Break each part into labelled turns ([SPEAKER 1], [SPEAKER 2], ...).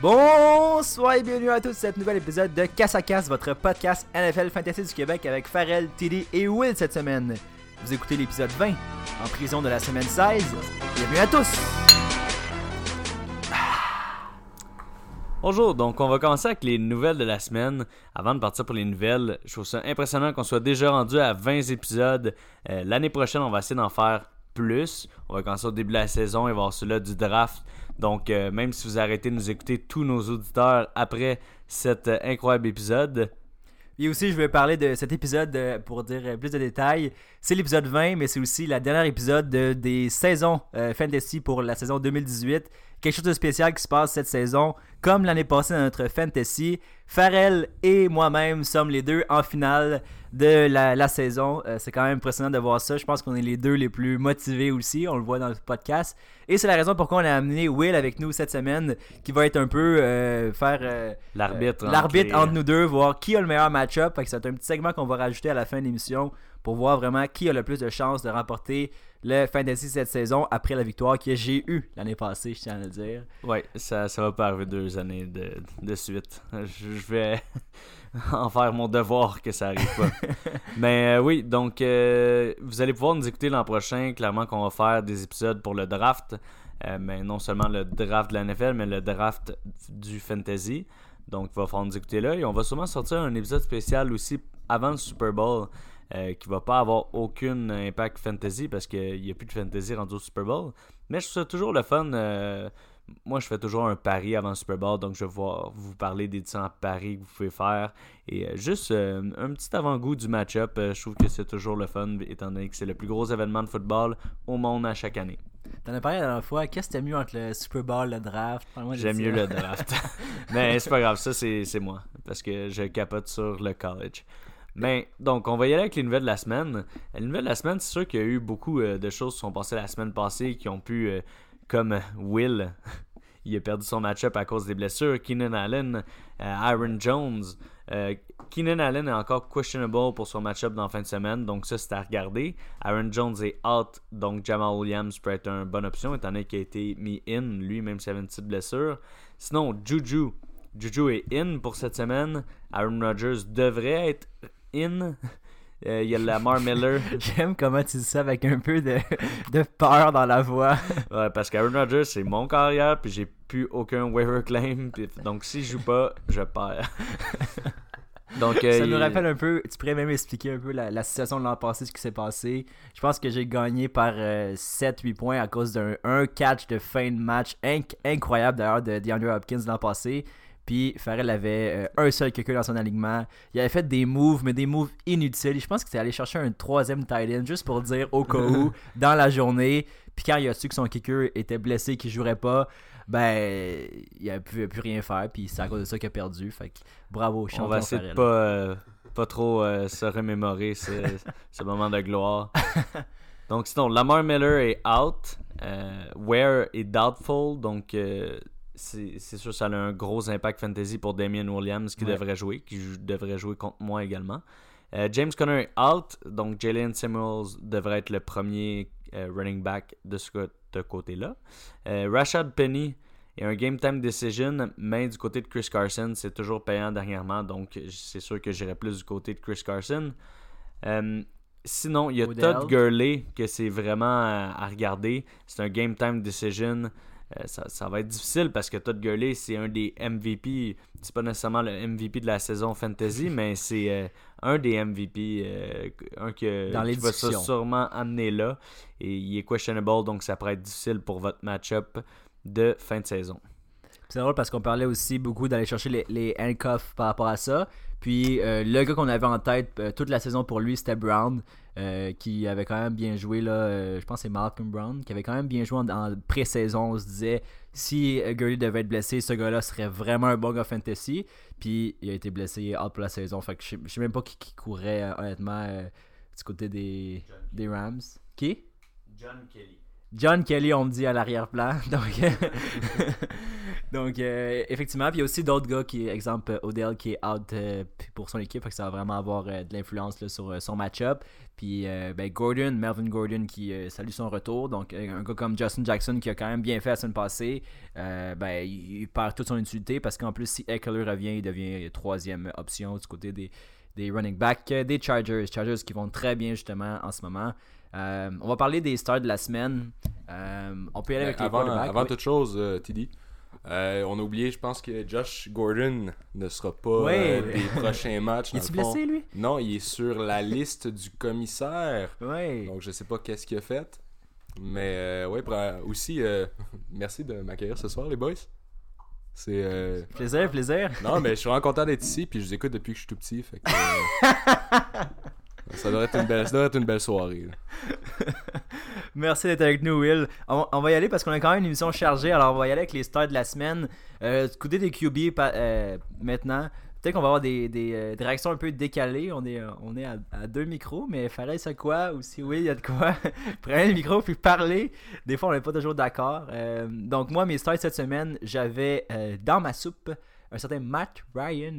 [SPEAKER 1] Bonsoir et bienvenue à tous à cet nouvel épisode de Casse à Casse, votre podcast NFL Fantasy du Québec avec Farrell, Tilly et Will cette semaine. Vous écoutez l'épisode 20, en prison de la semaine 16. Bienvenue à tous!
[SPEAKER 2] Bonjour, donc on va commencer avec les nouvelles de la semaine. Avant de partir pour les nouvelles, je trouve ça impressionnant qu'on soit déjà rendu à 20 épisodes. Euh, L'année prochaine, on va essayer d'en faire plus. On va commencer au début de la saison et voir cela du draft. Donc, euh, même si vous arrêtez de nous écouter, tous nos auditeurs, après cet euh, incroyable épisode,
[SPEAKER 1] Et aussi, je vais parler de cet épisode euh, pour dire plus de détails. C'est l'épisode 20, mais c'est aussi la dernière épisode de- des saisons Fantasy pour la saison 2018. Quelque chose de spécial qui se passe cette saison. Comme l'année passée dans notre Fantasy, Farrell et moi-même sommes les deux en finale de la, la saison. Euh, c'est quand même impressionnant de voir ça. Je pense qu'on est les deux les plus motivés aussi. On le voit dans le podcast. Et c'est la raison pourquoi on a amené Will avec nous cette semaine, qui va être un peu euh, faire... euh,
[SPEAKER 2] l'arbitre.
[SPEAKER 1] l'arbitre
[SPEAKER 2] entre les-
[SPEAKER 1] entre nous deux, voir qui a le meilleur match-up. Fait que c'est un petit segment qu'on va rajouter à la fin de l'émission pour voir vraiment qui a le plus de chances de remporter le fantasy cette saison après la victoire que j'ai eue l'année passée, je tiens à le dire.
[SPEAKER 2] Ouais, ça, ça va pas arriver deux années de, de suite. Je, je vais en faire mon devoir que ça arrive pas. Mais euh, oui, donc euh, vous allez pouvoir nous écouter l'an prochain. Clairement qu'on va faire des épisodes pour le draft. Euh, mais non seulement le draft de la NFL, mais le draft du fantasy. Donc il va falloir nous écouter là. Et on va sûrement sortir un épisode spécial aussi avant le Super Bowl. Euh, qui va pas avoir aucun impact fantasy parce qu'il n'y a plus de fantasy rendu au Super Bowl. Mais je trouve ça toujours le fun. euh, moi, je fais toujours un pari avant le Super Bowl, donc je vais vous parler des différents paris que vous pouvez faire. Et euh, juste euh, un petit avant-goût du match-up, je trouve que c'est toujours le fun, étant donné que c'est le plus gros événement de football au monde à chaque année.
[SPEAKER 1] T'en as parlé la dernière fois. Qu'est-ce que t'as mieux entre le Super Bowl, le draft?
[SPEAKER 2] J'aime mieux le draft. Mais c'est pas grave, ça c'est moi, parce que je capote sur le college. Mais donc, on va y aller avec les nouvelles de la semaine. Les nouvelles de la semaine, c'est sûr qu'il y a eu beaucoup euh, de choses qui sont passées la semaine passée qui ont pu, euh, comme Will, il a perdu son match-up à cause des blessures. Keenan Allen, euh, Aaron Jones. Euh, Keenan Allen est encore questionable pour son match-up dans la fin de semaine, donc ça c'est à regarder. Aaron Jones est out, donc Jamal Williams peut être une bonne option étant donné qu'il a été mis in, lui, même s'il avait une petite blessure. Sinon, Juju. Juju est in pour cette semaine. Aaron Rodgers devrait être in. Euh, Il y a Lamar Miller.
[SPEAKER 1] J'aime comment tu dis ça avec un peu de, de peur dans la voix.
[SPEAKER 2] Ouais, parce qu'Aaron Rodgers, c'est mon carrière, puis j'ai plus aucun waiver claim. puis- donc si je joue pas, je perds. donc, euh,
[SPEAKER 1] Ça nous rappelle un peu, tu pourrais même expliquer un peu la, la situation de l'an passé, ce qui s'est passé. Je pense que j'ai gagné par 7-8 points à cause d'un un catch de fin de match inc- incroyable d'ailleurs de DeAndre Hopkins l'an passé. Puis Farrell avait euh, un seul quelqu'un dans son alignement. Il avait fait des moves, mais des moves inutiles. Je pense qu'il était allé chercher un troisième tight end juste pour dire au cas où dans la journée. Puis quand il a su que son kicker était blessé, qu'il jouerait pas, ben il pouvait plus rien faire. Puis c'est à cause de ça qu'il a perdu. Fait que bravo, champion
[SPEAKER 2] on va essayer de pas, euh, pas trop euh, se remémorer ce, ce moment de gloire. Donc sinon, Lamar Miller est out. Ware est doubtful. Donc c'est sûr que ça a un gros impact fantasy pour Damien Williams qui
[SPEAKER 1] Ouais.
[SPEAKER 2] devrait jouer, qui devrait jouer contre moi également. Euh, James Conner est out. Donc Jalen Samuels devrait être le premier euh, running back de ce côté-là. Euh, Rashad Penny et un game time decision, mais du côté de Chris Carson, c'est toujours payant dernièrement, donc c'est sûr que j'irai plus du côté de Chris Carson. Sinon, il y a. Todd Gurley que c'est vraiment à, à regarder. C'est un game time decision. Euh, ça, ça va être difficile parce que Todd Gurley, c'est un des MVP. C'est pas nécessairement le MVP de la saison fantasy, mais c'est euh, un des MVP. euh, un que,
[SPEAKER 1] Dans les
[SPEAKER 2] qui va sûrement amener là. Et il est questionable, donc ça pourrait être difficile pour votre match-up de fin de saison.
[SPEAKER 1] C'est drôle parce qu'on parlait aussi beaucoup d'aller chercher les, les handcuffs par rapport à ça. Puis euh, le gars qu'on avait en tête euh, toute la saison pour lui, c'était Brown, euh, qui avait quand même bien joué. là. je pense que c'est Malcolm Brown, qui avait quand même bien joué en, en pré-saison. On se disait, si Gurley devait être blessé, ce gars-là serait vraiment un bon gars fantasy. Puis il a été blessé out pour la saison. Fait que je sais- je sais même pas qui, qui courait, honnêtement, du côté des, des Rams. Qui?
[SPEAKER 2] John Kelly.
[SPEAKER 1] John Kelly, on me dit à l'arrière-plan. Donc, Donc, euh, effectivement, puis il y a aussi d'autres gars qui, exemple, Odell qui est out euh, pour son équipe, fait que ça va vraiment avoir euh, de l'influence sur son match-up. Puis, euh, ben, Gordon, Melvin Gordon qui salue son retour. Donc, un gars comme Justin Jackson qui a quand même bien fait la semaine passée, ben, il, il perd toute son utilité parce qu'en plus, si Eckler revient, il devient troisième option du côté des, des running backs des Chargers. Chargers qui vont très bien justement en ce moment. On va parler des stars de la semaine. On peut y aller avec les
[SPEAKER 3] avant,
[SPEAKER 1] quarterbacks,
[SPEAKER 3] avant
[SPEAKER 1] oui.
[SPEAKER 3] toute chose, euh, TD, euh, on a oublié, je pense que Josh Gordon ne sera pas
[SPEAKER 1] Ouais.
[SPEAKER 3] euh, des prochains matchs. fond.
[SPEAKER 1] blessé, lui?
[SPEAKER 3] Non, il est sur la liste du commissaire.
[SPEAKER 1] Ouais.
[SPEAKER 3] Donc, je sais pas qu'est-ce qu'il a fait. Mais, euh, ouais, pour- aussi, euh, merci de m'accueillir ce soir, les boys. C'est. euh,
[SPEAKER 1] Plaisir, plaisir.
[SPEAKER 3] Non, mais je suis vraiment content d'être ici, puis je vous écoute depuis que je suis tout petit. Fait que, euh, ça, devrait être une belle, ça soirée.
[SPEAKER 1] Merci d'être avec nous, Will. On, va y aller parce qu'on a quand même une émission chargée. Alors, on va y aller avec les stars de la semaine. Euh, des QB euh, maintenant, peut-être qu'on va avoir des, euh, des réactions un peu décalées. On est, on est à, deux micros, mais Fares a quoi? Ou si oui, il y a de quoi? Prenez le micro puis parlez. Des fois, on n'est pas toujours d'accord. Euh, donc, moi, mes stars cette semaine, j'avais dans ma soupe un certain Matt Ryan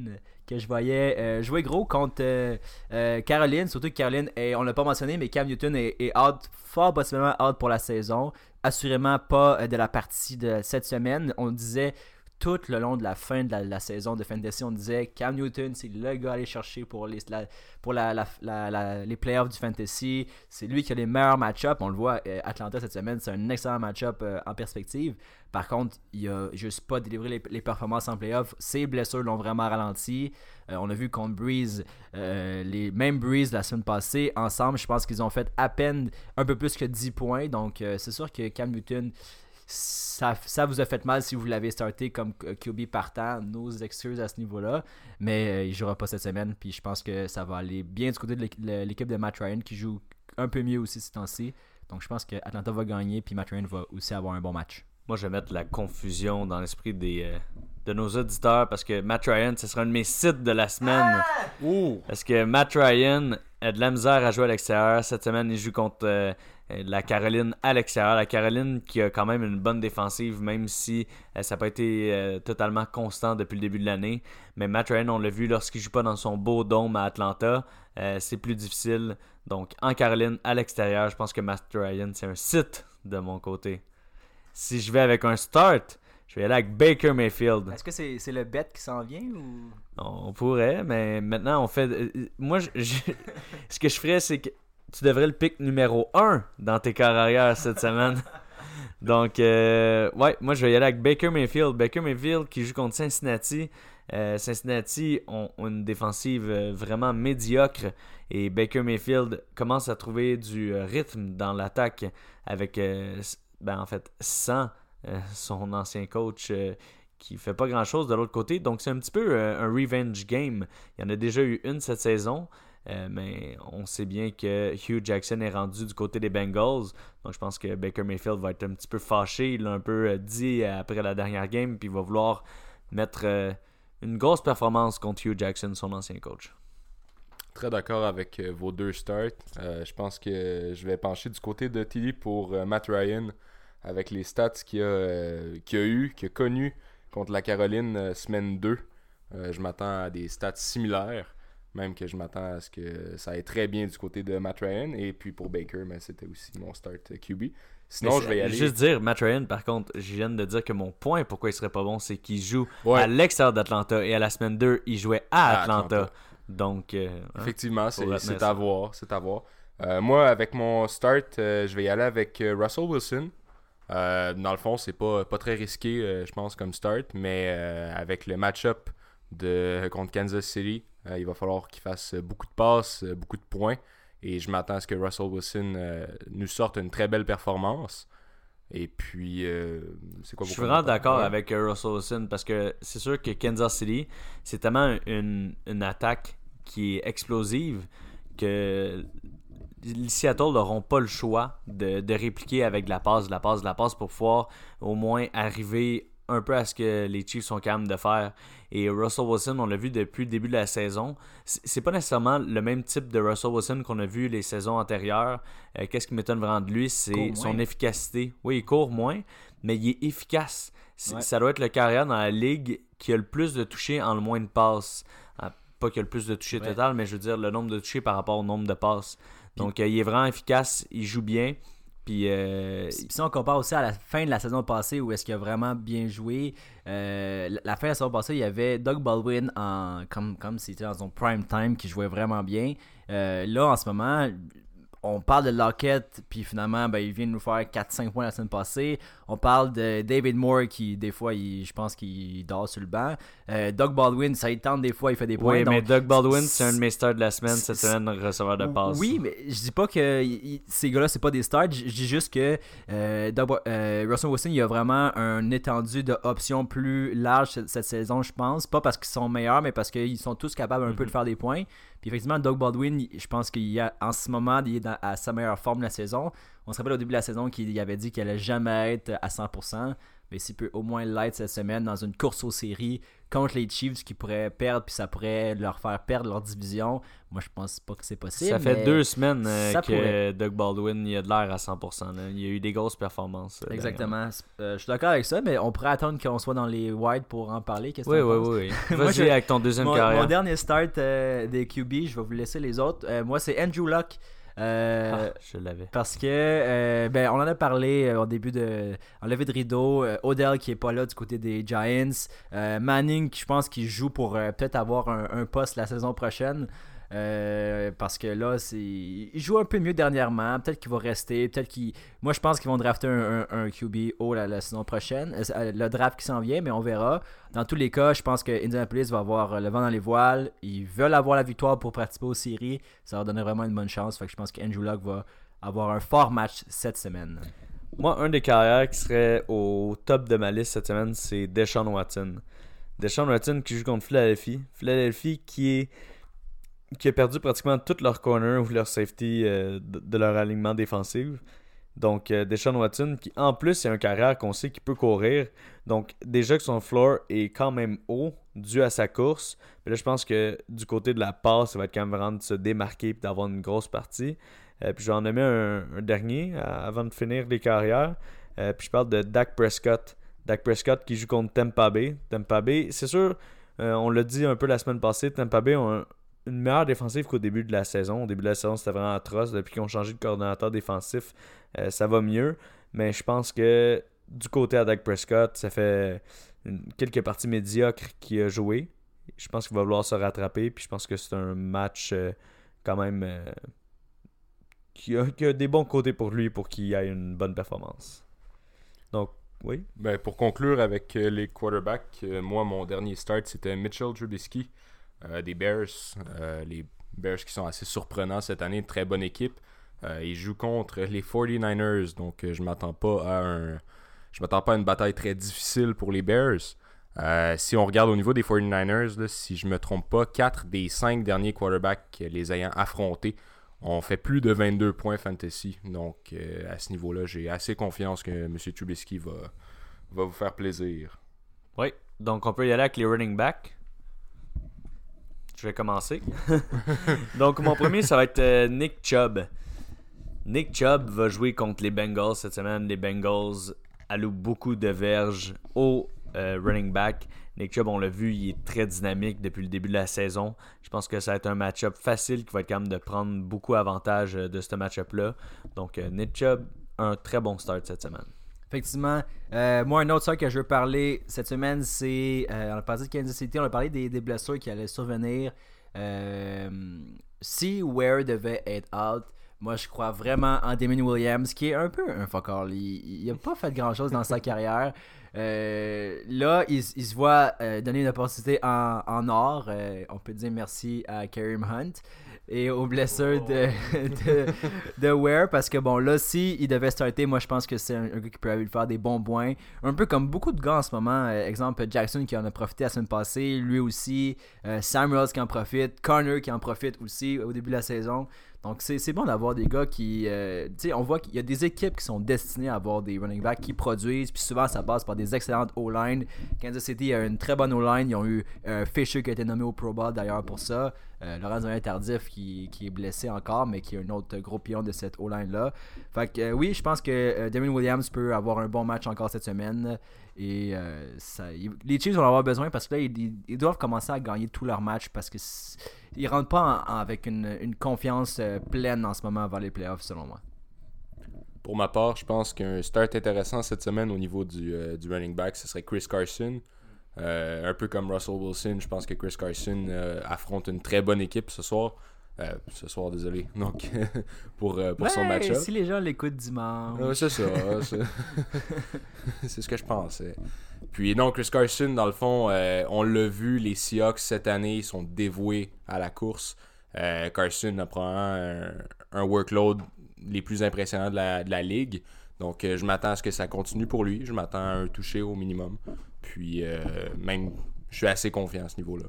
[SPEAKER 1] que je voyais euh, jouer gros contre euh, euh, Caroline, surtout que Caroline, est- on l'a pas mentionné, mais Cam Newton est, fort possiblement out pour la saison. Assurément pas de la partie de cette semaine. On disait tout le long de la fin de la, saison de Fantasy, on disait Cam Newton, c'est le gars à aller chercher pour les, pour les playoffs du Fantasy. C'est lui qui a les meilleurs match-ups. On le voit, euh, Atlanta cette semaine, c'est un excellent match-up euh, en perspective. Par contre, il a juste pas délivré les, performances en playoff. Ses blessures l'ont vraiment ralenti. Euh, on a vu contre Breeze, les mêmes Breeze la semaine passée, ensemble, je pense qu'ils ont fait à peine un peu plus que 10 points. Donc, c'est sûr que Cam Newton, ça, ça vous a fait mal si vous l'avez starté comme QB partant. Nos excuses à ce niveau-là. Mais euh, il jouera pas cette semaine. Puis je pense que ça va aller bien du côté de l'équipe de Matt Ryan qui joue un peu mieux aussi ces temps-ci. Donc je pense que Atlanta va gagner. Puis Matt Ryan va aussi avoir un bon match.
[SPEAKER 2] Moi, je vais mettre la confusion dans l'esprit des, euh, de nos auditeurs parce que Matt Ryan, ce sera un de mes sites de la semaine.
[SPEAKER 3] Ouh!
[SPEAKER 2] Parce que Matt Ryan a de la misère à jouer à l'extérieur. Cette semaine, il joue contre euh, la Caroline à l'extérieur. La Caroline qui a quand même une bonne défensive, même si euh, ça n'a pas été euh, totalement constant depuis le début de l'année. Mais Matt Ryan, on l'a vu lorsqu'il joue pas dans son beau dôme à Atlanta, euh, c'est plus difficile. Donc en Caroline, à l'extérieur, je pense que Matt Ryan, c'est un site de mon côté. Si je vais avec un start, je vais aller avec Baker Mayfield.
[SPEAKER 1] Est-ce que c'est le bet qui s'en vient ou?
[SPEAKER 2] On pourrait, mais maintenant on fait. euh, Moi, je- je- ce que je ferais, c'est que tu devrais le pick numéro 1 dans tes corps arrière cette semaine. Donc, euh, ouais, moi je vais y aller avec Baker Mayfield. Baker Mayfield qui joue contre Cincinnati. Euh, Cincinnati ont, ont une défensive euh, vraiment médiocre et Baker Mayfield commence à trouver du euh, rythme dans l'attaque avec, euh, ben, en fait, sans euh, son ancien coach euh, qui fait pas grand chose de l'autre côté. Donc c'est un petit peu euh, un revenge game. Il y en a déjà eu une cette saison. euh, mais on sait bien que Hugh Jackson est rendu du côté des Bengals. Donc je pense que Baker Mayfield va être un petit peu fâché. Il l'a un peu euh, dit après la dernière game. Puis il va vouloir mettre euh, une grosse performance contre Hugh Jackson, son ancien coach.
[SPEAKER 3] Très d'accord avec euh, vos deux starts. Euh, je pense que je vais pencher du côté de Tilly pour euh, Matt Ryan avec les stats qu'il a, euh, a eu, qu'il a connu contre la Caroline euh, semaine 2. Euh, je m'attends à des stats similaires, même que je m'attends à ce que ça aille très bien du côté de Matt Ryan. Et puis pour Baker, mais c'était aussi mon start QB. Sinon, je vais y aller.
[SPEAKER 2] Juste dire, Matt Ryan, par contre, je viens de dire que mon point pourquoi il serait pas bon, c'est qu'il joue
[SPEAKER 3] Ouais.
[SPEAKER 2] à l'extérieur d'Atlanta et à la semaine 2, il jouait à
[SPEAKER 3] À
[SPEAKER 2] Atlanta.
[SPEAKER 3] Atlanta.
[SPEAKER 2] Donc, hein.
[SPEAKER 3] Effectivement, c'est à voir. C'est à voir. Moi, avec mon start, je vais y aller avec Russell Wilson. Euh, dans le fond, c'est pas, pas très risqué, euh, je pense, comme start, mais euh, avec le match-up de, contre Kansas City, il va falloir qu'il fasse beaucoup de passes, beaucoup de points. Et je m'attends à ce que Russell Wilson nous sorte une très belle performance. Et puis, c'est quoi
[SPEAKER 2] Je suis vraiment d'accord avec Russell Wilson parce que c'est sûr que Kansas City, c'est tellement une, une attaque qui est explosive que Seattle n'auront pas le choix de, de répliquer avec de la passe, de la passe, de la passe pour pouvoir au moins arriver un peu à ce que les Chiefs sont capables de faire. Et Russell Wilson, on l'a vu depuis le début de la saison. C'est pas nécessairement le même type de Russell Wilson qu'on a vu les saisons antérieures. Euh, qu'est-ce qui m'étonne vraiment de lui, c'est son efficacité. Oui, il court moins, mais il est efficace. Ça doit être le carrière dans la ligue qui a le plus de touchés en le moins de passes. Ah, pas qu'il a le plus de touchés total, mais je veux dire le nombre de touchés par rapport au nombre de passes. Donc, euh, il est vraiment efficace, il joue bien. Puis, euh,
[SPEAKER 1] si on compare aussi à la fin de la saison passée où est-ce qu'il a vraiment bien joué, euh, la fin de la saison passée, il y avait Doug Baldwin en, comme comme c'était dans son prime time qui jouait vraiment bien. là, en ce moment, on parle de Lockett, puis finalement, ben, il vient de nous faire 4-5 points la semaine passée. On parle de David Moore, qui des fois, il, je pense qu'il dort sur le banc. Euh, Doug Baldwin, ça il tente des fois, il fait des points.
[SPEAKER 2] Oui, mais Doug Baldwin, c'est un de mes stars de la semaine cette semaine, receveur de passe.
[SPEAKER 1] Oui, mais je dis pas que ces gars-là, c'est pas des stars. Je dis juste que euh, euh, Russell Wilson, il a vraiment un étendu d'options plus large cette, saison, je pense. Pas parce qu'ils sont meilleurs, mais parce qu'ils sont tous capables un peu de mhm. faire des points. Puis effectivement, Doug Baldwin, je pense qu'il a en ce moment, il est à sa meilleure forme la saison. On se rappelle au début de la saison qu'il avait dit qu'il allait jamais être à 100%. Mais s'il peut au moins l'être cette semaine dans une course aux séries contre les Chiefs qui pourraient perdre, puis ça pourrait leur faire perdre leur division, moi je pense pas que c'est possible.
[SPEAKER 2] Ça fait deux semaines euh, que Doug Baldwin il a de l'air à 100%. Il y a eu des grosses performances.
[SPEAKER 1] Euh, Exactement. Euh, je suis d'accord avec ça, mais on pourrait attendre qu'on soit dans les white pour en parler.
[SPEAKER 2] oui, oui, oui, Vas-y avec ton deuxième carrière.
[SPEAKER 1] Mon dernier start des QB, je vais vous laisser les autres. moi, c'est Andrew Luck.
[SPEAKER 2] Euh, ah, je l'avais.
[SPEAKER 1] Parce que, euh, ben, on en a parlé euh, au début de. En levée de rideau. Odell qui est pas là du côté des Giants. Manning, je pense qu'il joue pour peut-être avoir un, poste la saison prochaine. Euh, parce que là, il joue un peu mieux dernièrement. Peut-être qu'il va rester. Peut-être qu'il. Moi, je pense qu'ils vont drafter un, QB haut la, saison prochaine. Euh, le draft qui s'en vient, mais on verra. Dans tous les cas, je pense que Indianapolis va avoir le vent dans les voiles. Ils veulent avoir la victoire pour participer aux séries. Ça leur donnerait vraiment une bonne chance. Fait que je pense qu'Andrew Luck va avoir un fort match cette semaine.
[SPEAKER 2] Moi, un des carrières qui serait au top de ma liste cette semaine, c'est Deshaun Watson. Deshaun Watson qui joue contre Philadelphie. Philadelphie qui est qui a perdu pratiquement tout leur corner ou leur safety euh, de, leur alignement défensif. Donc, euh, Deshaun Watson, qui en plus est un carrière qu'on sait qu'il peut courir. Donc, déjà que son floor est quand même haut dû à sa course. Mais là, je pense que du côté de la passe, ça va être quand même vraiment de se démarquer et d'avoir une grosse partie. Euh, puis j'en ai mis un, dernier avant de finir les carrières. puis je parle de Dak Prescott. Dak Prescott qui joue contre Tampa Bay. Tampa Bay, c'est sûr, on l'a dit un peu la semaine passée, Tampa Bay ont un, une meilleure défensive qu'au début de la saison. Au début de la saison, c'était vraiment atroce. Depuis qu'ils ont changé de coordonnateur défensif, euh, ça va mieux. Mais je pense que du côté à Dak Prescott, ça fait quelques parties médiocres qu'il a joué. Je pense qu'il va vouloir se rattraper. Puis je pense que c'est un match euh, quand même euh, qui, a, qui, a, des bons côtés pour lui pour qu'il ait une bonne performance. Donc, oui.
[SPEAKER 3] Ben, pour conclure avec les quarterbacks, moi, mon dernier start, c'était Mitchell Trubisky. Euh, des Bears. Euh, les Bears qui sont assez surprenants cette année, une très bonne équipe. Euh, ils jouent contre les 49ers, donc je m'attends pas à un. Je m'attends pas à une bataille très difficile pour les Bears. si on regarde au niveau des 49ers, si je me trompe pas, 4 des 5 derniers quarterbacks les ayant affrontés ont fait plus de 22 points fantasy. Donc à ce niveau-là, j'ai assez confiance que M. Trubisky va vous faire plaisir.
[SPEAKER 2] Oui, donc on peut y aller avec les running backs. Je vais commencer. Donc, mon premier, ça va être euh, Nick Chubb. Nick Chubb va jouer contre les Bengals cette semaine. Les Bengals allouent beaucoup de verges au euh, running back. Nick Chubb, on l'a vu, il est très dynamique depuis le début de la saison. Je pense que ça va être un match-up facile qui va être quand même de prendre beaucoup avantage euh, de ce match-up-là. Donc, Nick Chubb, un très bon start cette semaine.
[SPEAKER 1] Effectivement. Euh, moi, un autre truc que je veux parler cette semaine, c'est. Euh, on a parlé de Kansas City, on a parlé des, blessures qui allaient survenir. Euh, si Ware devait être out, moi je crois vraiment en Damien Williams, qui est un peu un fuck Il n'a pas fait grand chose dans sa carrière. là, il, se voit donner une opportunité en, en or. on peut dire merci à Kareem Hunt et aux blessures de, de, de, Ware parce que bon là si il devait starter moi je pense que c'est un, gars qui peut lui faire des bons points. Un peu comme beaucoup de gars en ce moment euh, exemple Jackson qui en a profité la semaine passée lui aussi euh, Samuels qui en profite Connor qui en profite aussi au début de la saison Donc c'est bon d'avoir des gars qui. Euh, tu sais, on voit qu'il y a des équipes qui sont destinées à avoir des running backs qui produisent, puis souvent ça passe par des excellentes O-line. Kansas City a une très bonne O-line. Ils ont eu euh, Fisher qui a été nommé au Pro Bowl d'ailleurs pour ça. Euh, Laurent Tardif qui, qui, est blessé encore, mais qui est un autre gros pion de cette O-line-là. Fait que euh, oui, je pense que Damien Williams peut avoir un bon match encore cette semaine. Et ça, les Chiefs vont avoir besoin parce que là, ils, doivent commencer à gagner tous leurs matchs parce que ils rentrent pas avec une, une confiance pleine en ce moment avant les playoffs, selon moi.
[SPEAKER 3] Pour ma part, je pense qu'un start intéressant cette semaine au niveau du, du running back, ce serait Chris Carson. Euh, un peu comme Russell Wilson, je pense que Chris Carson euh, affronte une très bonne équipe ce soir. Euh, ce soir, désolé. Donc, pour, pour son match-up.
[SPEAKER 1] Si les gens l'écoutent dimanche.
[SPEAKER 3] c'est ça. c'est ce que je pensais. Puis, non, Chris Carson, dans le fond, on l'a vu, les Seahawks cette année, sont dévoués à la course. Carson a probablement un, workload les plus impressionnants de la, de la ligue. Donc, je m'attends à ce que ça continue pour lui. Je m'attends à un toucher au minimum. Puis euh, même, je suis assez confiant à ce niveau-là.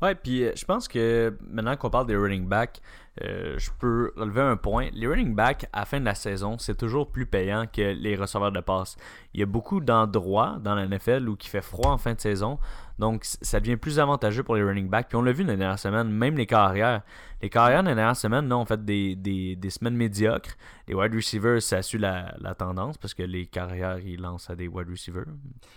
[SPEAKER 2] Ouais, puis euh, je pense que maintenant qu'on parle des running backs, euh, je peux relever un point. Les running backs, à la fin de la saison, c'est toujours plus payant que les receveurs de passe. Il y a beaucoup d'endroits dans la NFL où il fait froid en fin de saison. Donc, ça devient plus avantageux pour les running backs. Puis on l'a vu dans les dernières semaines, même les carrières. Les carrières dans les dernières semaines, là, ont fait des, semaines médiocres. Les wide receivers, ça su la, la tendance parce que les carrières, ils lancent à des wide receivers.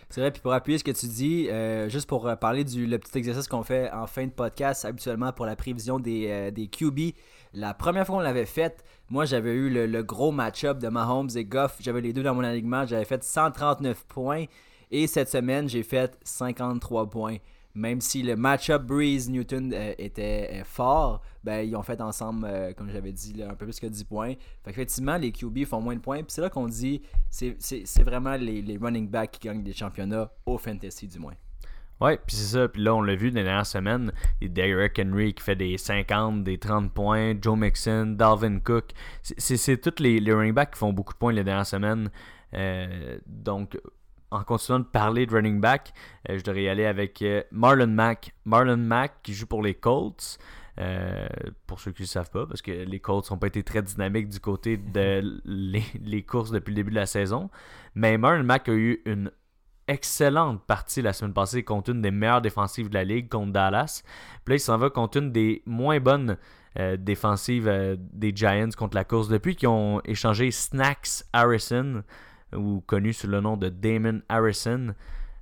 [SPEAKER 1] C'est vrai, puis pour appuyer ce que tu dis, euh, juste pour euh, parler du le petit exercice qu'on fait en fin de podcast, habituellement pour la prévision des, des QB, la première fois qu'on l'avait fait, moi j'avais eu le, gros match-up de Mahomes et Goff. J'avais les deux dans mon alignement. J'avais fait 139 points. Et cette semaine, j'ai fait 53 points. Même si le match-up Breeze-Newton euh, était euh, fort, ben, ils ont fait ensemble, euh, comme j'avais dit, un peu plus que 10 points. Fait effectivement, les QB font moins de points. Puis c'est là qu'on dit, c'est vraiment les, les running backs qui gagnent des championnats au fantasy du moins.
[SPEAKER 2] Ouais, puis c'est ça. Puis là, on l'a vu dans les dernières semaines. Derrick Henry qui fait des 50, des 30 points. Joe Mixon, Dalvin Cook. C'est tous les, les, running backs qui font beaucoup de points les dernières semaines. Euh, donc, en continuant de parler de running back, euh, je devrais y aller avec euh, Marlon Mack. Marlon Mack qui joue pour les Colts. pour ceux qui ne savent pas, parce que les Colts n'ont pas été très dynamiques du côté de les, les, courses depuis le début de la saison. Mais Marlon Mack a eu une excellente partie la semaine passée contre une des meilleures défensives de la ligue, contre Dallas. Puis là, il s'en va contre une des moins bonnes euh, défensives euh, des Giants contre la course. Depuis qu'ils ont échangé Snacks Harrison, ou connu sous le nom de Damon Harrison,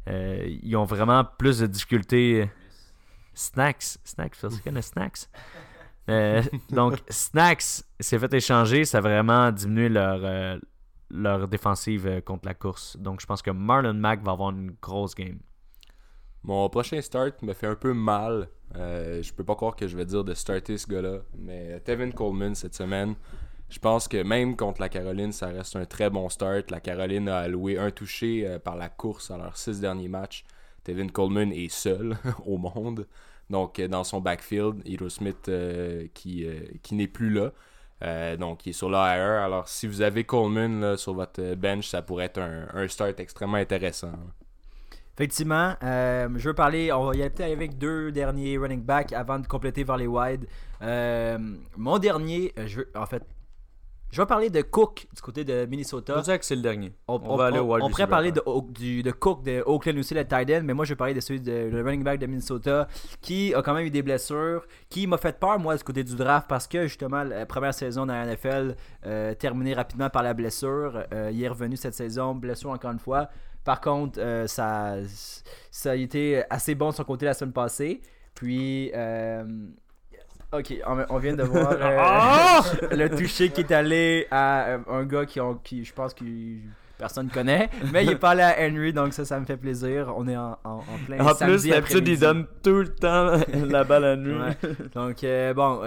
[SPEAKER 2] euh, ils ont vraiment plus de difficultés. Snacks, Snacks, ça connaît Snacks? donc, Snacks s'est fait échanger, ça a vraiment diminué leur, leur défensive euh, contre la course. Donc je pense que Marlon Mack va avoir une grosse game.
[SPEAKER 3] Mon prochain start me fait un peu mal. Euh, je peux pas croire que je vais dire de starter ce gars-là. Mais Tevin Coleman cette semaine, je pense que même contre la Caroline, ça reste un très bon start. La Caroline a alloué un touché euh, par la course dans leurs six derniers matchs. Tevin Coleman est seul au monde. Donc dans son backfield, Hero Smith qui n'est plus là. Euh, donc, il est sur l'AR. Alors, si vous avez Coleman sur votre bench, ça pourrait être un, start extrêmement intéressant.
[SPEAKER 1] Effectivement, euh, je veux parler, on va y aller peut-être avec deux derniers running backs avant de compléter vers les wide. Euh, mon dernier, je veux, en fait, je vais parler de Cook du côté de Minnesota.
[SPEAKER 2] Je dire que c'est le dernier.
[SPEAKER 1] On, va aller au On pourrait parler de, de, Cook de Oakland aussi, le tight end, mais moi je vais parler de celui de le running back de Minnesota qui a quand même eu des blessures, qui m'a fait peur moi du côté du draft parce que justement la première saison dans la NFL euh, terminée rapidement par la blessure. Euh, il est revenu cette saison, blessure encore une fois. Par contre, euh, ça, ça a été assez bon de son côté la semaine passée. Puis, euh, Ok, on, vient de voir euh, ah! le toucher qui est allé à euh, un gars qui, ont, qui je pense que personne connaît, mais il est pas allé à Henry, donc ça, ça me fait plaisir. On est en, en, en plein
[SPEAKER 2] En plus, d'habitude, il donne tout le temps la balle à nous.
[SPEAKER 1] Donc, euh, bon,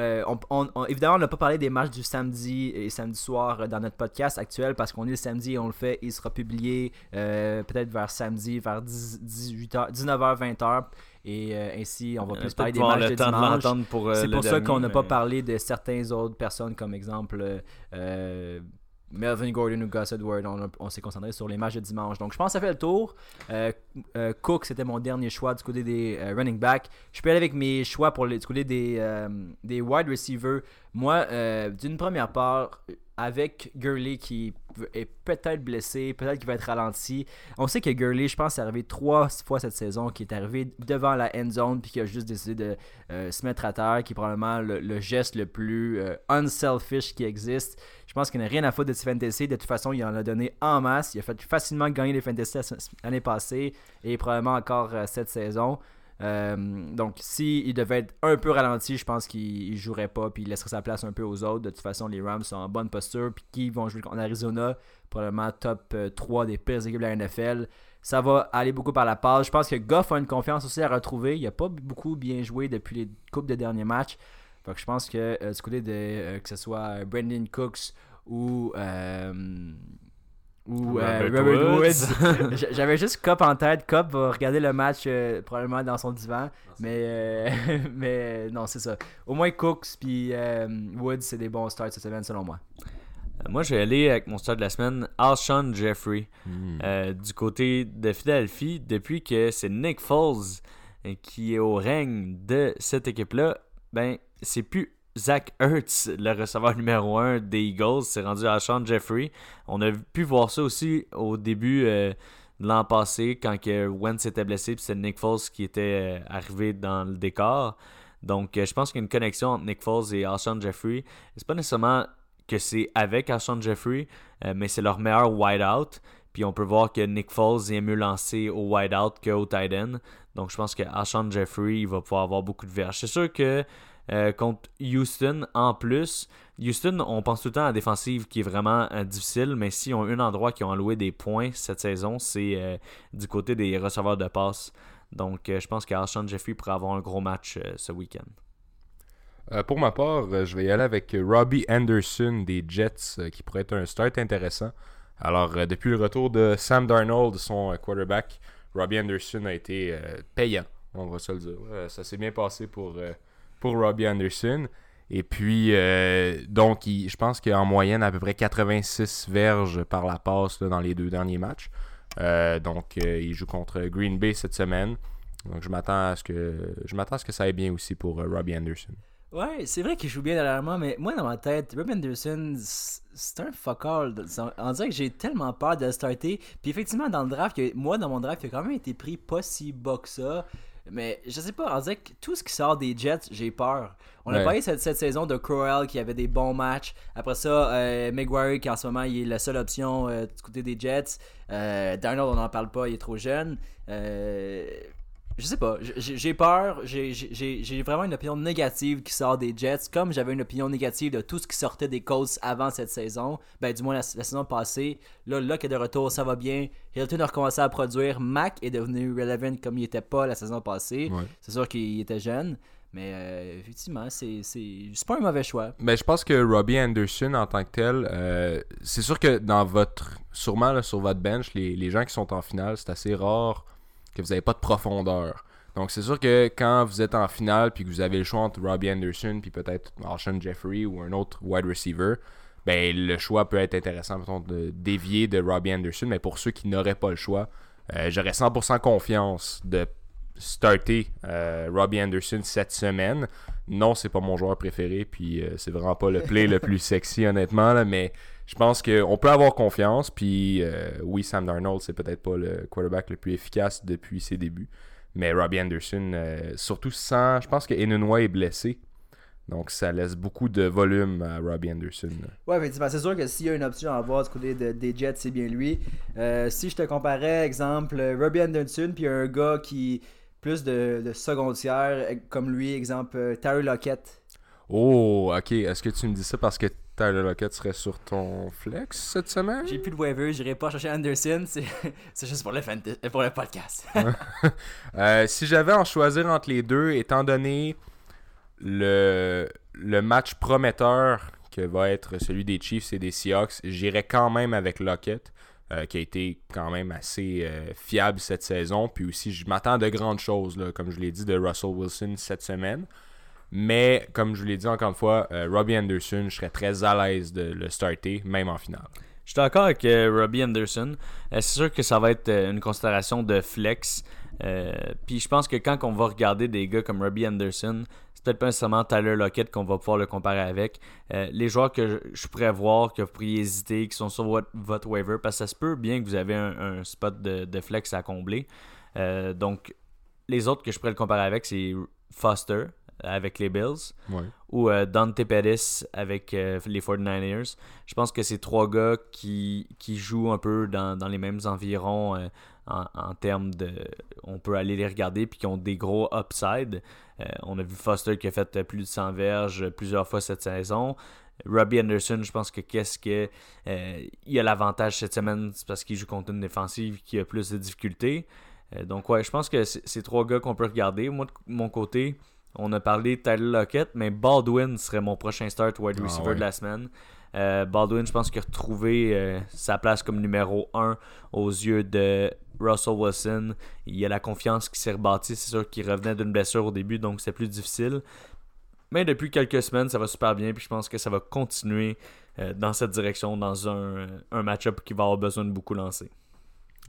[SPEAKER 1] on, évidemment, on n'a pas parlé des matchs du samedi et samedi soir dans notre podcast actuel parce qu'on est le samedi et on le fait. Il sera publié peut-être vers samedi, vers 18h, 19h, 20h. Et euh, ainsi, on va plus parler des matchs de dimanche.
[SPEAKER 2] Euh,
[SPEAKER 1] c'est pour ça qu'on n'a pas parlé de certaines autres personnes, comme exemple euh, Melvin Gordon ou Gus Edwards, on, on s'est concentré sur les matchs de dimanche. Donc je pense que ça fait le tour. Euh, euh, Cook, c'était mon dernier choix du côté des euh, running backs. Je peux aller avec mes choix pour les, du côté des, euh, des wide receivers. Moi, euh, d'une première part, avec Gurley qui est peut-être blessé, peut-être qu'il va être ralenti. On sait que Gurley, je pense, est arrivé trois fois cette saison, qui est arrivé devant la end zone, puis qui a juste décidé de euh, se mettre à terre, qui est probablement le, geste le plus euh, unselfish qui existe. Je pense qu'il n'a rien à foutre de ses fantasy. De toute façon, il en a donné en masse. Il a facilement gagner les fantasy l'année passée et probablement encore euh, cette saison. Euh, donc, s'il devait être un peu ralenti, je pense qu'il jouerait pas puis il laisserait sa place un peu aux autres. De toute façon, les Rams sont en bonne posture puis qui vont jouer contre Arizona, probablement top euh, 3 des pires équipes de la NFL. Ça va aller beaucoup par la passe. Je pense que Goff a une confiance aussi à retrouver. Il n'a pas beaucoup bien joué depuis les coupes de derniers matchs. Fait que je pense que euh, du côté de euh, que ce soit Brandon Cooks ou euh, ou euh,
[SPEAKER 2] Robert
[SPEAKER 1] Robert
[SPEAKER 2] Woods.
[SPEAKER 1] J'avais juste Cop en tête. Cop va regarder le match euh, probablement dans son divan. Mais, euh, mais euh, non, c'est ça. Au moins Cooks puis euh, Woods, c'est des bons starts cette semaine selon moi.
[SPEAKER 2] Moi, je vais aller avec mon start de la semaine, Alshon Jeffrey.
[SPEAKER 3] Hmm.
[SPEAKER 2] Euh, du côté de Philadelphie, depuis que c'est Nick Foles qui est au règne de cette équipe-là, ben, c'est plus Zach Ertz, le receveur numéro 1 des Eagles, c'est rendu à Sean Jeffrey. On a pu voir ça aussi au début euh, de l'an passé, quand que Wentz était blessé, puis c'est Nick Foles qui était euh, arrivé dans le décor. Donc, euh, je pense qu'il y a une connexion entre Nick Foles et Alshon Jeffrey. C'est pas nécessairement que c'est avec Alshon Jeffrey, mais c'est leur meilleur wide-out. Puis on peut voir que Nick Foles est mieux lancé au wide-out qu'au tight end. Donc je pense que Alshon Jeffrey va pouvoir avoir beaucoup de verges. C'est sûr que euh, contre Houston, en plus, Houston, on pense tout le temps à la défensive qui est vraiment euh, difficile, mais si on a un endroit qui ont alloué des points cette saison, c'est euh, du côté des receveurs de passe. Donc je pense qu'Alshon Jeffrey pourrait avoir un gros match ce week-end.
[SPEAKER 3] Pour ma part, je vais y aller avec Robbie Anderson des Jets, qui pourrait être un start intéressant. Alors, depuis le retour de Sam Darnold, son quarterback, Robbie Anderson a été payant, on va se le dire. Ça s'est bien passé pour, pour Robbie Anderson. Et puis, euh, donc, je pense qu'en moyenne, à peu près 86 verges par la passe dans les deux derniers matchs. Euh, donc, euh, il joue contre Green Bay cette semaine. Donc, je m'attends à ce que je m'attends à ce que ça aille bien aussi pour Robbie Anderson.
[SPEAKER 1] Ouais, c'est vrai qu'il joue bien dernièrement, mais moi dans ma tête, Rob Anderson, c'est un fuck all. On dirait que j'ai tellement peur de le starter. Puis effectivement, dans le draft, moi dans mon draft, il a quand même été pris pas si bas que ça. Mais je sais pas, on dirait que tout ce qui sort des Jets, j'ai peur. On a parlé cette, cette saison de Crowell qui avait des bons matchs. Après ça, euh, Maguire qui en ce moment il est la seule option euh, du côté des Jets. Euh, Darnold, on n'en parle pas, il est trop jeune. Euh, je sais pas, j'ai peur, j'ai- vraiment une opinion négative qui sort des Jets, comme j'avais une opinion négative de tout ce qui sortait des Colts avant cette saison, ben du moins la, la saison passée. Là, Luck est de retour, ça va bien. Hilton a recommencé à produire. Mac est devenu relevant comme il était pas la saison passée.
[SPEAKER 3] Ouais.
[SPEAKER 1] C'est sûr qu'il était jeune, mais euh, effectivement, c'est pas un mauvais choix.
[SPEAKER 3] Mais je pense que Robbie Anderson en tant que tel, euh, c'est sûr que dans votre, sûrement là, sur votre bench, les, les gens qui sont en finale, c'est assez rare que vous n'avez pas de profondeur. Donc c'est sûr que quand vous êtes en finale puis que vous avez le choix entre Robbie Anderson puis peut-être Alshon Jeffrey ou un autre wide receiver, ben le choix peut être intéressant de dévier de Robbie Anderson. Mais pour ceux qui n'auraient pas le choix, euh, j'aurais 100% confiance de starter euh, Robbie Anderson cette semaine. Non, c'est pas mon joueur préféré, puis euh, c'est vraiment pas le play le plus sexy, honnêtement, là, mais je pense qu'on peut avoir confiance, puis euh, oui, Sam Darnold, c'est peut-être pas le quarterback le plus efficace depuis ses débuts, mais Robbie Anderson, surtout sans. Je pense que Enunwa est blessé, donc ça laisse beaucoup de volume à Robbie Anderson.
[SPEAKER 1] Ouais, effectivement, c'est sûr que s'il y a une option à avoir du côté de- des Jets, c'est bien lui. Si je te comparais, exemple, Robbie Anderson, puis un gars qui plus de, de tiers, eh, comme lui, exemple, euh, Tyler Lockett.
[SPEAKER 3] Oh, ok, est-ce que tu me dis ça parce que Tyler Lockett serait sur ton flex cette semaine?
[SPEAKER 1] J'ai plus de waiver, j'irai pas chercher Anderson, c'est juste pour le, fanta- pour le podcast.
[SPEAKER 3] Euh, si j'avais à en choisir entre les deux, étant donné le, le match prometteur que va être celui des Chiefs et des Seahawks, j'irais quand même avec Lockett, euh, qui a été quand même assez euh, fiable cette saison. Puis aussi, je m'attends de grandes choses, là, comme je l'ai dit, de Russell Wilson cette semaine. Mais comme je vous l'ai dit encore une fois, euh, Robbie Anderson, je serais très à l'aise de le starter, même en finale.
[SPEAKER 2] Je suis d'accord avec Robbie Anderson. C'est sûr que ça va être une considération de flex. Puis je pense que quand on va regarder des gars comme Robbie Anderson, peut-être pas nécessairement Tyler Lockett qu'on va pouvoir le comparer avec. Euh, les joueurs que je, je pourrais voir, que vous pourriez hésiter, qui sont sur votre, votre waiver, parce que ça se peut bien que vous avez un, un spot de, de flex à combler. Euh, donc, les autres que je pourrais le comparer avec, c'est Foster avec les Bills
[SPEAKER 3] Ouais.
[SPEAKER 2] ou euh, Dante Pettis avec les 49ers. Je pense que c'est trois gars qui, qui jouent un peu dans, dans les mêmes environs en, en termes de... On peut aller les regarder puis qui ont des gros upside. Euh, on a vu Foster qui a fait plus de 100 verges plusieurs fois cette saison. Robbie Anderson, je pense que qu'est-ce que euh, il a l'avantage cette semaine, c'est parce qu'il joue contre une défensive qui a plus de difficultés. Euh, donc ouais, je pense que c'est trois gars qu'on peut regarder. Moi de mon côté, on a parlé de Tyler Lockett, mais Baldwin serait mon prochain start wide
[SPEAKER 3] Ah,
[SPEAKER 2] receiver
[SPEAKER 3] ouais.
[SPEAKER 2] de la semaine. Euh, Baldwin, je pense qu'il a retrouvé sa place comme numéro 1 aux yeux de Russell Wilson. Il y a la confiance qui s'est rebâtie. C'est sûr qu'il revenait d'une blessure au début, donc c'est plus difficile. Mais depuis quelques semaines, ça va super bien. Puis je pense que ça va continuer euh, dans cette direction, dans un, match-up qui va avoir besoin de beaucoup lancer.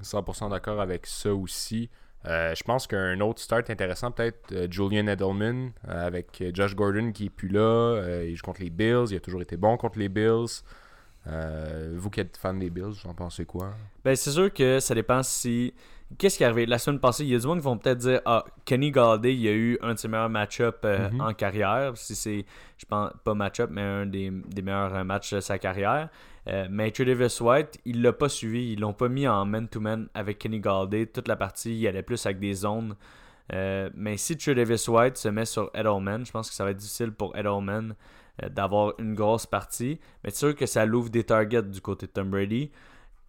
[SPEAKER 3] 100% d'accord avec ça aussi. Euh, je pense qu'un autre start intéressant, peut-être euh, Julian Edelman avec Josh Gordon qui est plus là. Il joue contre les Bills. Il a toujours été bon contre les Bills. Euh, vous qui êtes fan des Bills, vous en pensez quoi?
[SPEAKER 2] Ben, c'est sûr que ça dépend si. Qu'est-ce qui est arrivé? La semaine passée, il y a du monde qui vont peut-être dire Ah, Kenny Galladay, il a eu un de ses meilleurs match-ups euh,
[SPEAKER 3] Mhm.
[SPEAKER 2] en carrière. Si c'est, je pense, pas match-up, mais un des, des meilleurs euh, matchs de sa carrière. Mais Davis White, il l'a pas suivi. Ils l'ont pas mis en man-to-man avec Kenny Galladay. Toute la partie, il allait plus avec des zones. Mais si Davis White se met sur Edelman, je pense que ça va être difficile pour Edelman d'avoir une grosse partie. Mais c'est sûr que ça l'ouvre des targets du côté de Tom Brady.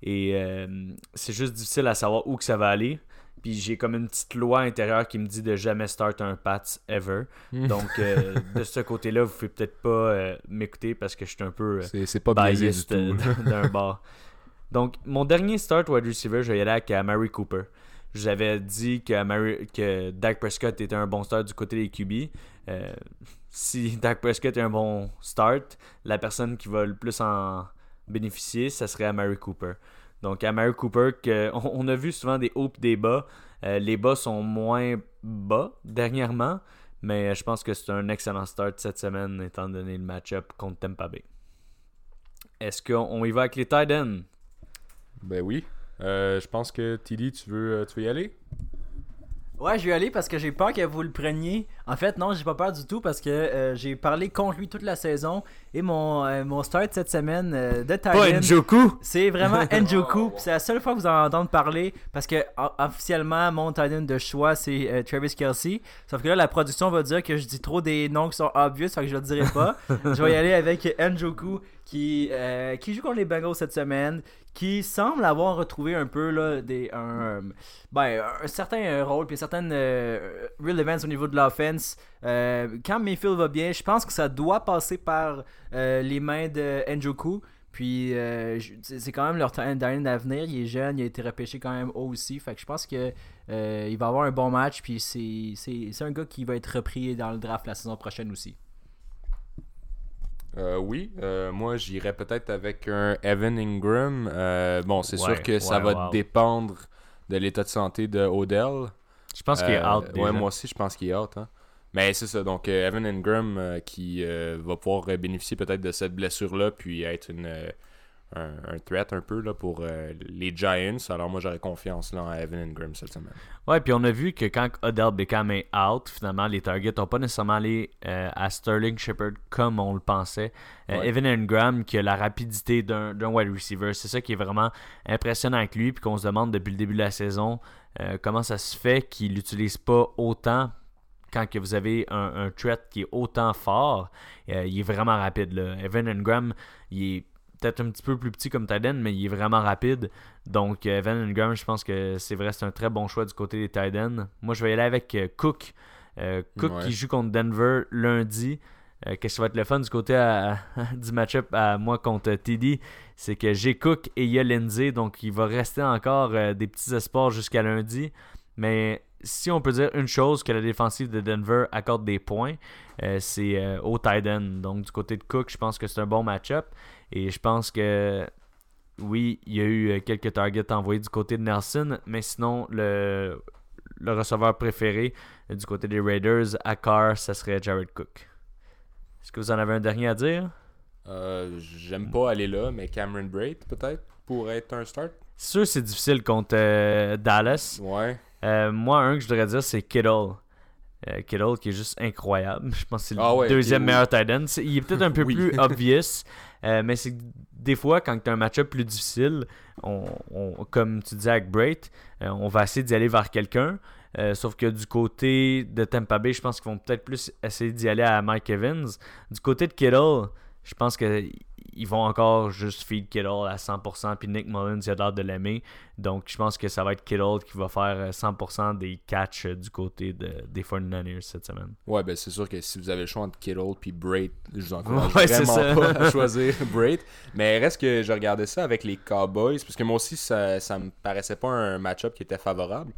[SPEAKER 2] Et euh, c'est juste difficile à savoir où que ça va aller. Puis j'ai comme une petite loi intérieure qui me dit de jamais start un Pats ever. Donc euh, de ce côté-là, vous pouvez peut-être pas euh, m'écouter parce que je suis un peu euh,
[SPEAKER 3] C'est pas
[SPEAKER 2] biased euh, d'un bar. Donc mon dernier start wide receiver, je vais y aller avec Mary Cooper. J'avais dit que, Amari- que Dak Prescott était un bon start du côté des QB. Si Dak Prescott est un bon start, la personne qui va le plus en bénéficier, ça serait Amari Cooper. Donc Amari Cooper, que, on, on a vu souvent des hauts et des bas. Euh, les bas sont moins bas dernièrement, mais je pense que c'est un excellent start cette semaine étant donné le match-up contre Tampa Bay. Est-ce qu'on on y va avec les tight ends?
[SPEAKER 3] Ben oui. Euh, je pense que Tilly, tu veux, euh, tu veux y aller?
[SPEAKER 1] Ouais, je vais y aller parce que j'ai peur que vous le preniez. En fait, non, j'ai pas peur du tout parce que euh, j'ai parlé contre lui toute la saison. Et mon, euh, mon start cette semaine euh, de end,
[SPEAKER 2] Njoku!
[SPEAKER 1] c'est vraiment Njoku. C'est la seule fois que vous en entendez parler parce que officiellement, mon end de choix, c'est euh, Travis Kelsey. Sauf que là, la production va dire que je dis trop des noms qui sont obvious, fait que je le dirai pas. je vais y aller avec Njoku qui, euh, qui joue contre les Bengals cette semaine, qui semble avoir retrouvé un peu là, des, un, euh, ben, un certain rôle puis certaines euh, real events au niveau de l'offense. Euh, quand Mayfield va bien, je pense que ça doit passer par euh, les mains de Njoku. Puis euh, c'est quand même leur talent d'avenir. Il est jeune, il a été repêché quand même haut aussi. Fait que je pense que euh, il va avoir un bon match. Puis c'est- un gars qui va être repris dans le draft la saison prochaine aussi.
[SPEAKER 3] Euh, oui, euh, moi j'irais peut-être avec un Evan Ingram. Euh, bon, c'est
[SPEAKER 2] Ouais,
[SPEAKER 3] sûr que ça va
[SPEAKER 2] wow.
[SPEAKER 3] dépendre de l'état de santé de Odell.
[SPEAKER 2] Je pense qu'il est
[SPEAKER 3] Euh,
[SPEAKER 2] out déjà.
[SPEAKER 3] Ouais, moi aussi, je pense qu'il est out. hein. Mais c'est ça. Donc, euh, Evan Ingram euh, qui euh, va pouvoir bénéficier peut-être de cette blessure-là, puis être une, un, un threat un peu là, pour les Giants. Alors, moi, j'aurais confiance là, en Evan Ingram cette semaine.
[SPEAKER 2] Ouais, puis on a vu que quand Odell Beckham est out, finalement, les targets n'ont pas nécessairement allé euh, à Sterling Shepard comme on le pensait. Euh,
[SPEAKER 3] Ouais.
[SPEAKER 2] Evan Engram qui a la rapidité d'un d'un wide receiver, c'est ça qui est vraiment impressionnant avec lui, puis qu'on se demande depuis le début de la saison euh, comment ça se fait qu'il l'utilise pas autant quand que vous avez un, un threat qui est autant fort. Euh, il est vraiment rapide. Là. Evan Engram, il est peut-être un petit peu plus petit comme Tyden, mais il est vraiment rapide. Donc, euh, Evan Engram, je pense que c'est vrai, c'est un très bon choix du côté des Titans. Moi, je vais y aller avec euh, Cook. Euh, Cook
[SPEAKER 3] Ouais.
[SPEAKER 2] qui joue contre Denver lundi. Euh, Qu'est-ce qui va être le fun du côté à- du match-up à moi contre TD C'est que j'ai Cook et il y a Lindsay, donc il va rester encore euh, des petits espoirs jusqu'à lundi. Mais si on peut dire une chose que la défensive de Denver accorde des points, euh, c'est euh, au tight end. Donc du côté de Cook, je pense que c'est un bon match-up. Et je pense que oui, il y a eu euh, quelques targets envoyés du côté de Nelson, mais sinon le, le receveur préféré du côté des Raiders à Carr, ça serait Jared Cook. Est-ce que vous en avez un dernier à dire?
[SPEAKER 3] Euh, J'aime pas aller là, mais Cameron Braid, peut-être, pourrait être un start.
[SPEAKER 2] C'est sûr c'est difficile contre Dallas.
[SPEAKER 3] Ouais.
[SPEAKER 2] Euh, moi, un que je devrais dire, c'est Kittle. Euh, Kittle qui est juste incroyable. Je pense que c'est le
[SPEAKER 3] Ah ouais,
[SPEAKER 2] deuxième meilleur tight end. Il est peut-être un peu
[SPEAKER 3] Oui.
[SPEAKER 2] plus obvious, euh, mais c'est que des fois, quand tu as un match-up plus difficile, on, on- comme tu disais avec Brait, euh, on va essayer d'y aller vers quelqu'un. Sauf que du côté de Tampa Bay, je pense qu'ils vont peut-être plus essayer d'y aller à Mike Evans. Du côté de Kittle, je pense qu'ils vont encore juste feed Kittle à 100%. Puis Nick Mullins, il a l'air de l'aimer. Donc je pense que ça va être Kittle qui va faire euh, 100% des catchs euh, du côté de, des 49ers cette semaine.
[SPEAKER 3] Ouais, ben c'est sûr que si vous avez le choix entre Kittle puis Braid, je vous encourage
[SPEAKER 2] Ouais, c'est
[SPEAKER 3] vraiment
[SPEAKER 2] ça.
[SPEAKER 3] pas à choisir Braid. Mais reste que je regardais ça avec les Cowboys, parce que moi aussi, ça, ça me paraissait pas un match-up qui était favorable.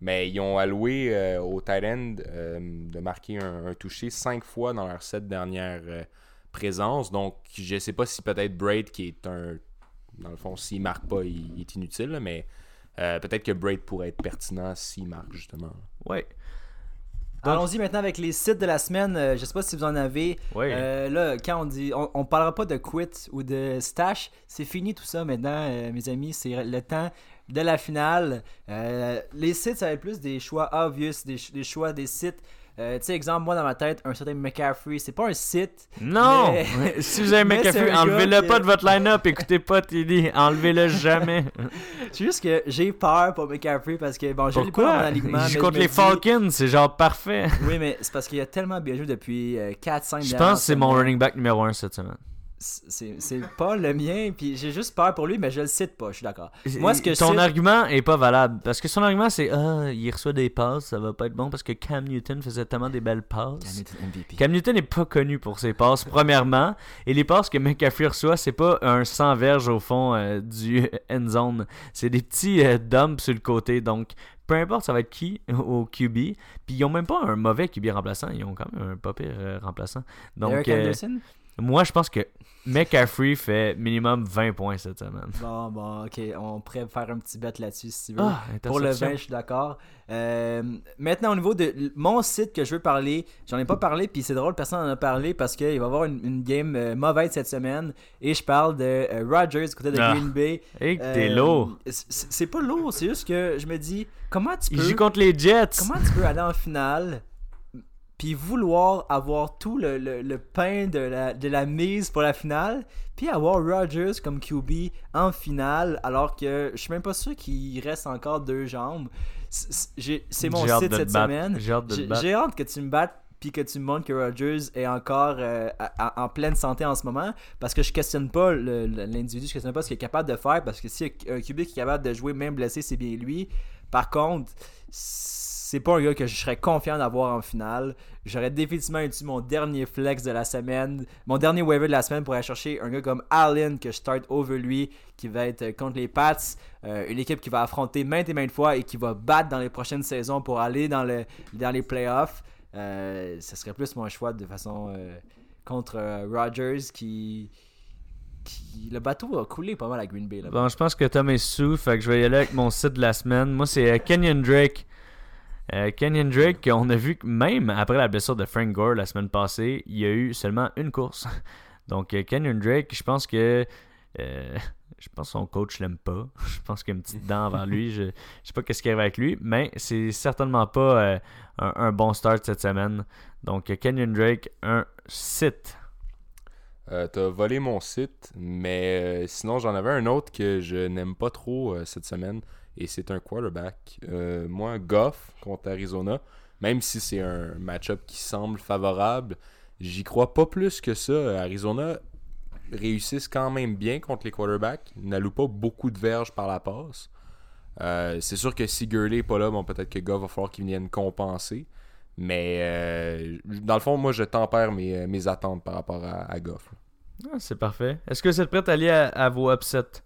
[SPEAKER 3] Mais ils ont alloué euh, au tight end euh, de marquer un, un touché cinq fois dans leurs sept dernières euh, présences. Donc, je sais pas si peut-être Braid, qui est un. Dans le fond, s'il marque pas, il, il est inutile, là, mais euh, peut-être que Braid pourrait être pertinent s'il marque, justement.
[SPEAKER 2] Ouais.
[SPEAKER 1] Allons-y maintenant avec les sites de la semaine. Euh, je sais pas si vous en avez.
[SPEAKER 2] Ouais.
[SPEAKER 1] Euh, là, quand on dit, on, on parlera pas de quit ou de stash, c'est fini tout ça maintenant, euh, mes amis. C'est le temps de la finale. Euh, les sites, ça va être plus des choix obvious, des, des choix des sites. Euh, tu sais, exemple, moi dans ma tête, un certain McCaffrey, c'est pas un site.
[SPEAKER 2] Non!
[SPEAKER 1] Mais-
[SPEAKER 2] si vous avez
[SPEAKER 1] un
[SPEAKER 2] enlevez-le pas de votre line-up. Écoutez pas TD. Enlevez-le jamais.
[SPEAKER 1] C'est juste que j'ai peur pour McCaffrey parce que, bon, je l'ai pas je
[SPEAKER 2] contre les
[SPEAKER 1] dis-
[SPEAKER 2] Falcons. C'est genre parfait.
[SPEAKER 1] Oui, mais c'est parce qu'il a tellement bien joué depuis 4-5
[SPEAKER 2] Je pense que c'est mon running back numéro 1 cette semaine.
[SPEAKER 1] C'est pas le mien, puis j'ai juste peur pour lui, mais je le cite pas, je suis d'accord. Moi, ce que je
[SPEAKER 2] Ton
[SPEAKER 1] cite-
[SPEAKER 2] argument est pas valable. Parce que son argument, c'est Ah, il reçoit des passes, ça va pas être bon parce que Cam Newton faisait tellement des belles passes.
[SPEAKER 1] MVP.
[SPEAKER 2] Cam Newton n'est pas connu pour ses passes, premièrement. Et les passes que McCaffrey reçoit, c'est pas un 100 verges au fond euh, du end zone. C'est des petits euh, dumps sur le côté. Donc, peu importe, ça va être qui au QB. Puis, ils ont même pas un mauvais QB remplaçant. Ils ont quand même un pas pire euh, remplaçant. Donc,
[SPEAKER 1] Eric
[SPEAKER 2] euh,
[SPEAKER 1] Anderson?
[SPEAKER 2] Moi, je pense que McCaffrey fait minimum 20 points cette semaine.
[SPEAKER 1] Bon, bon, ok, on pourrait faire un petit bet là-dessus si tu veux.
[SPEAKER 2] Ah,
[SPEAKER 1] Pour le
[SPEAKER 2] interception.
[SPEAKER 1] 20, je suis d'accord. Euh, maintenant, au niveau de mon site que je veux parler, j'en ai pas parlé, puis c'est drôle, personne n'en a parlé parce qu'il va y avoir une, une game euh, mauvaise cette semaine. Et je parle de euh, Rodgers du côté de
[SPEAKER 2] Ah.
[SPEAKER 1] Green Bay.
[SPEAKER 2] Et que t'es
[SPEAKER 1] Euh,
[SPEAKER 2] lourd.
[SPEAKER 1] c'est pas lourd, c'est juste que je me dis, comment tu
[SPEAKER 2] Il
[SPEAKER 1] peux.
[SPEAKER 2] joue contre les Jets.
[SPEAKER 1] Comment tu peux aller en finale puis vouloir avoir tout le, le, le pain de la, de la mise pour la finale, puis avoir Rodgers comme QB en finale, alors que je suis même pas sûr qu'il reste encore deux jambes. C'est- mon site cette semaine.
[SPEAKER 2] J'ai hâte
[SPEAKER 1] que tu me battes puis que tu me montres que Rodgers est encore euh, à- à- en pleine santé en ce moment parce que je questionne pas l'individu, je questionne pas ce qu'il est capable de faire parce que si un QB qui est capable de jouer même blessé, c'est bien lui. Par contre, c'est pas un gars que je serais confiant d'avoir en finale. J'aurais définitivement utilisé mon dernier flex de la semaine, mon dernier waiver de la semaine pour aller chercher un gars comme Allen que je start over lui, qui va être contre les Pats, euh, une équipe qui va affronter maintes et maintes fois et qui va battre dans les prochaines saisons pour aller dans, le, dans les playoffs. Euh, ce serait plus mon choix de façon euh, contre euh, Rodgers qui. Le bateau a coulé pas mal à Green Bay.
[SPEAKER 2] Bon, je pense que Tom est sous, fait que je vais y aller avec mon site de la semaine. Moi, c'est euh, Kenyon Drake. Euh, Kenyon Drake, on a vu que même après la blessure de Frank Gore la semaine passée, il y a eu seulement une course. Donc, euh, Kenyon Drake, je pense que. euh, je pense son coach l'aime pas. Je pense qu'il y a une petite dent envers lui. Je, je sais pas qu'est-ce qui arrive avec lui, mais c'est certainement pas un, bon start cette semaine. Donc, Kenyon Drake, un site.
[SPEAKER 3] Euh, T'as volé mon site, mais sinon j'en avais un autre que je n'aime pas trop cette semaine, et c'est un quarterback. Euh, moi, Goff contre Arizona, même si c'est un match-up qui semble favorable, j'y crois pas plus que ça. Arizona réussissent quand même bien contre les quarterbacks, n'allouent pas beaucoup de verges par la passe. Euh, c'est sûr que si Gurley n'est pas là, bon, peut-être que Goff va falloir qu'il vienne compenser. Mais euh, dans le fond, moi, je tempère mes, attentes par rapport à, Goff.
[SPEAKER 2] Ah, c'est parfait. Est-ce que vous êtes prêts à aller à, à vos upsets!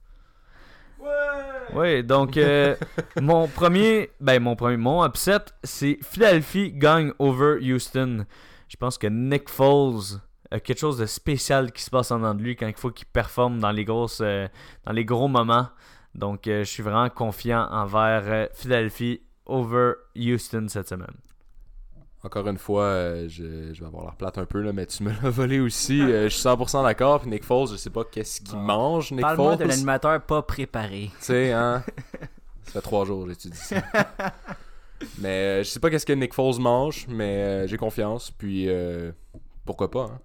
[SPEAKER 2] Oui, donc euh, mon premier, ben mon premier, mon upset, c'est Philadelphie gagne over Houston. Je pense que Nick Foles a quelque chose de spécial qui se passe en dedans de lui quand il faut qu'il performe dans les grosses, euh, dans les gros moments. Donc euh, je suis vraiment confiant envers Philadelphie over Houston cette semaine.
[SPEAKER 3] Encore une fois, euh, je, je vais avoir l'air plate un peu, là, mais tu me l'as volé aussi. Euh, je suis 100% d'accord. Puis Nick Foles, je sais pas qu'est-ce qu'il
[SPEAKER 1] Bon.
[SPEAKER 3] mange, Nick
[SPEAKER 1] Parle-moi
[SPEAKER 3] Foles.
[SPEAKER 1] de l'animateur pas préparé.
[SPEAKER 3] Tu sais, hein? ça fait trois jours que j'étudie ça. mais euh, je sais pas qu'est-ce que Nick Foles mange, mais j'ai confiance. Puis euh, pourquoi pas, hein?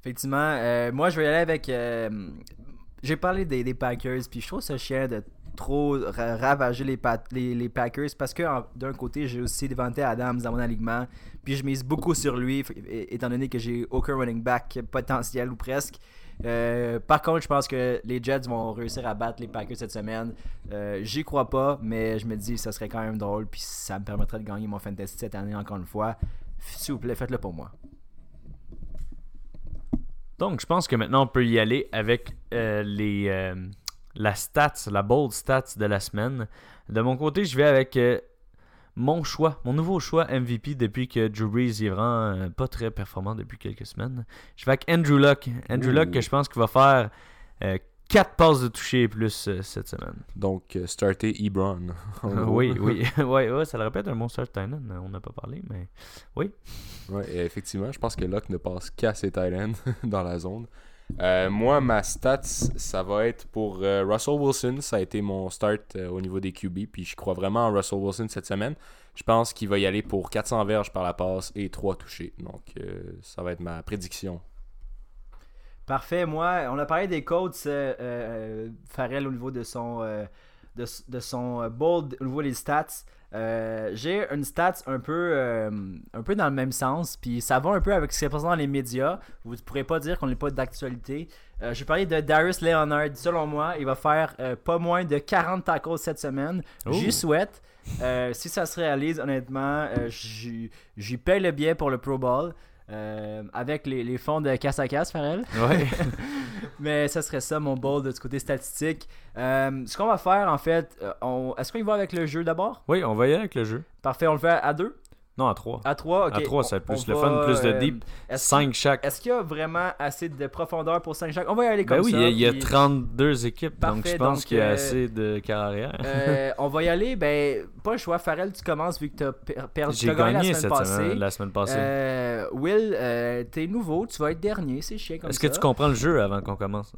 [SPEAKER 1] Effectivement, euh, moi je vais y aller avec. J'ai parlé des, des Packers, puis je trouve ça chiant de trop ra- ravager les, pa- les, les Packers parce que d'un côté j'ai aussi Devante Adams dans mon alignement, puis je mise beaucoup sur lui, étant donné que j'ai aucun running back potentiel ou presque. Euh, par contre, je pense que les Jets vont réussir à battre les Packers cette semaine. Euh, J'y crois pas, mais je me dis que ça serait quand même drôle, puis ça me permettrait de gagner mon fantasy cette année encore une fois. S'il vous plaît, faites-le pour moi.
[SPEAKER 2] Donc je pense que maintenant on peut y aller avec euh, les la stats, la bold stats de la semaine. De mon côté, je vais avec euh, mon choix, mon nouveau choix MVP depuis que Drew Brees est vraiment euh, pas très performant depuis quelques semaines. Je vais avec Andrew Luck. Andrew. Luck que je pense qu'il va faire 4 passes de toucher et plus euh, cette semaine.
[SPEAKER 3] Donc, euh, starter Ebron.
[SPEAKER 2] oui, oui, ouais, ouais, ça le répète un bon start tight end, on n'a pas parlé, mais
[SPEAKER 3] Ouais, et effectivement, je pense que Locke ne passe qu'à ses tight ends dans la zone. Euh, moi, ma stats, ça va être pour euh, Russell Wilson. Ça a été mon start euh, au niveau des QB. Puis je crois vraiment en Russell Wilson cette semaine. Je pense qu'il va y aller pour 400 verges par la passe et 3 touchés. Donc, ça va être ma prédiction.
[SPEAKER 1] Parfait. Moi, on a parlé des codes Farrell au niveau de son, de, de son euh, bold, au niveau des stats. Euh, J'ai une stats un peu, euh, un peu dans le même sens, puis ça va un peu avec ce qui est passé dans les médias. Vous ne pourrez pas dire qu'on n'est pas d'actualité. Euh, je vais parler de Darius Leonard. Selon moi, il va faire pas moins de 40 tacos cette semaine.
[SPEAKER 2] Oh.
[SPEAKER 1] J'y souhaite. Si ça se réalise, honnêtement, j'y j'y paye le billet pour le Pro Bowl. Euh, avec les, les fonds de casse à casse, Farrell.
[SPEAKER 2] ouais.
[SPEAKER 1] Mais ça serait ça mon bold de ce côté statistique. Euh, ce qu'on va faire en fait, euh, on... est-ce qu'on y va avec le jeu d'abord?
[SPEAKER 2] Oui, on va y aller avec le jeu.
[SPEAKER 1] Parfait, on le fait à deux?
[SPEAKER 2] Non, à 3.
[SPEAKER 1] À trois ok.
[SPEAKER 2] À trois, ça va être
[SPEAKER 1] On-
[SPEAKER 2] plus
[SPEAKER 1] on
[SPEAKER 2] le
[SPEAKER 1] va,
[SPEAKER 2] fun, plus de
[SPEAKER 1] euh,
[SPEAKER 2] deep.
[SPEAKER 1] Est-ce
[SPEAKER 2] 5 chaque.
[SPEAKER 1] est-ce qu'il y a vraiment assez de profondeur pour 5 chaque? On va y aller comme
[SPEAKER 2] Ben oui,
[SPEAKER 1] ça.
[SPEAKER 2] il y a, il y a
[SPEAKER 1] puis,
[SPEAKER 2] 32 équipes, donc
[SPEAKER 1] Parfait,
[SPEAKER 2] je pense
[SPEAKER 1] donc,
[SPEAKER 2] qu'il y a
[SPEAKER 1] euh,
[SPEAKER 2] assez de carrière.
[SPEAKER 1] euh, on va y aller, ben, pas le choix. Farrell, tu commences vu que tu as perdu.
[SPEAKER 2] J'ai
[SPEAKER 1] gagné
[SPEAKER 2] gagné
[SPEAKER 1] la semaine passée.
[SPEAKER 2] semaine, la semaine passée.
[SPEAKER 1] Euh, Will, euh, t'es nouveau, tu vas être dernier, c'est chiant comme
[SPEAKER 2] Est-ce que tu comprends le jeu avant qu'on commence?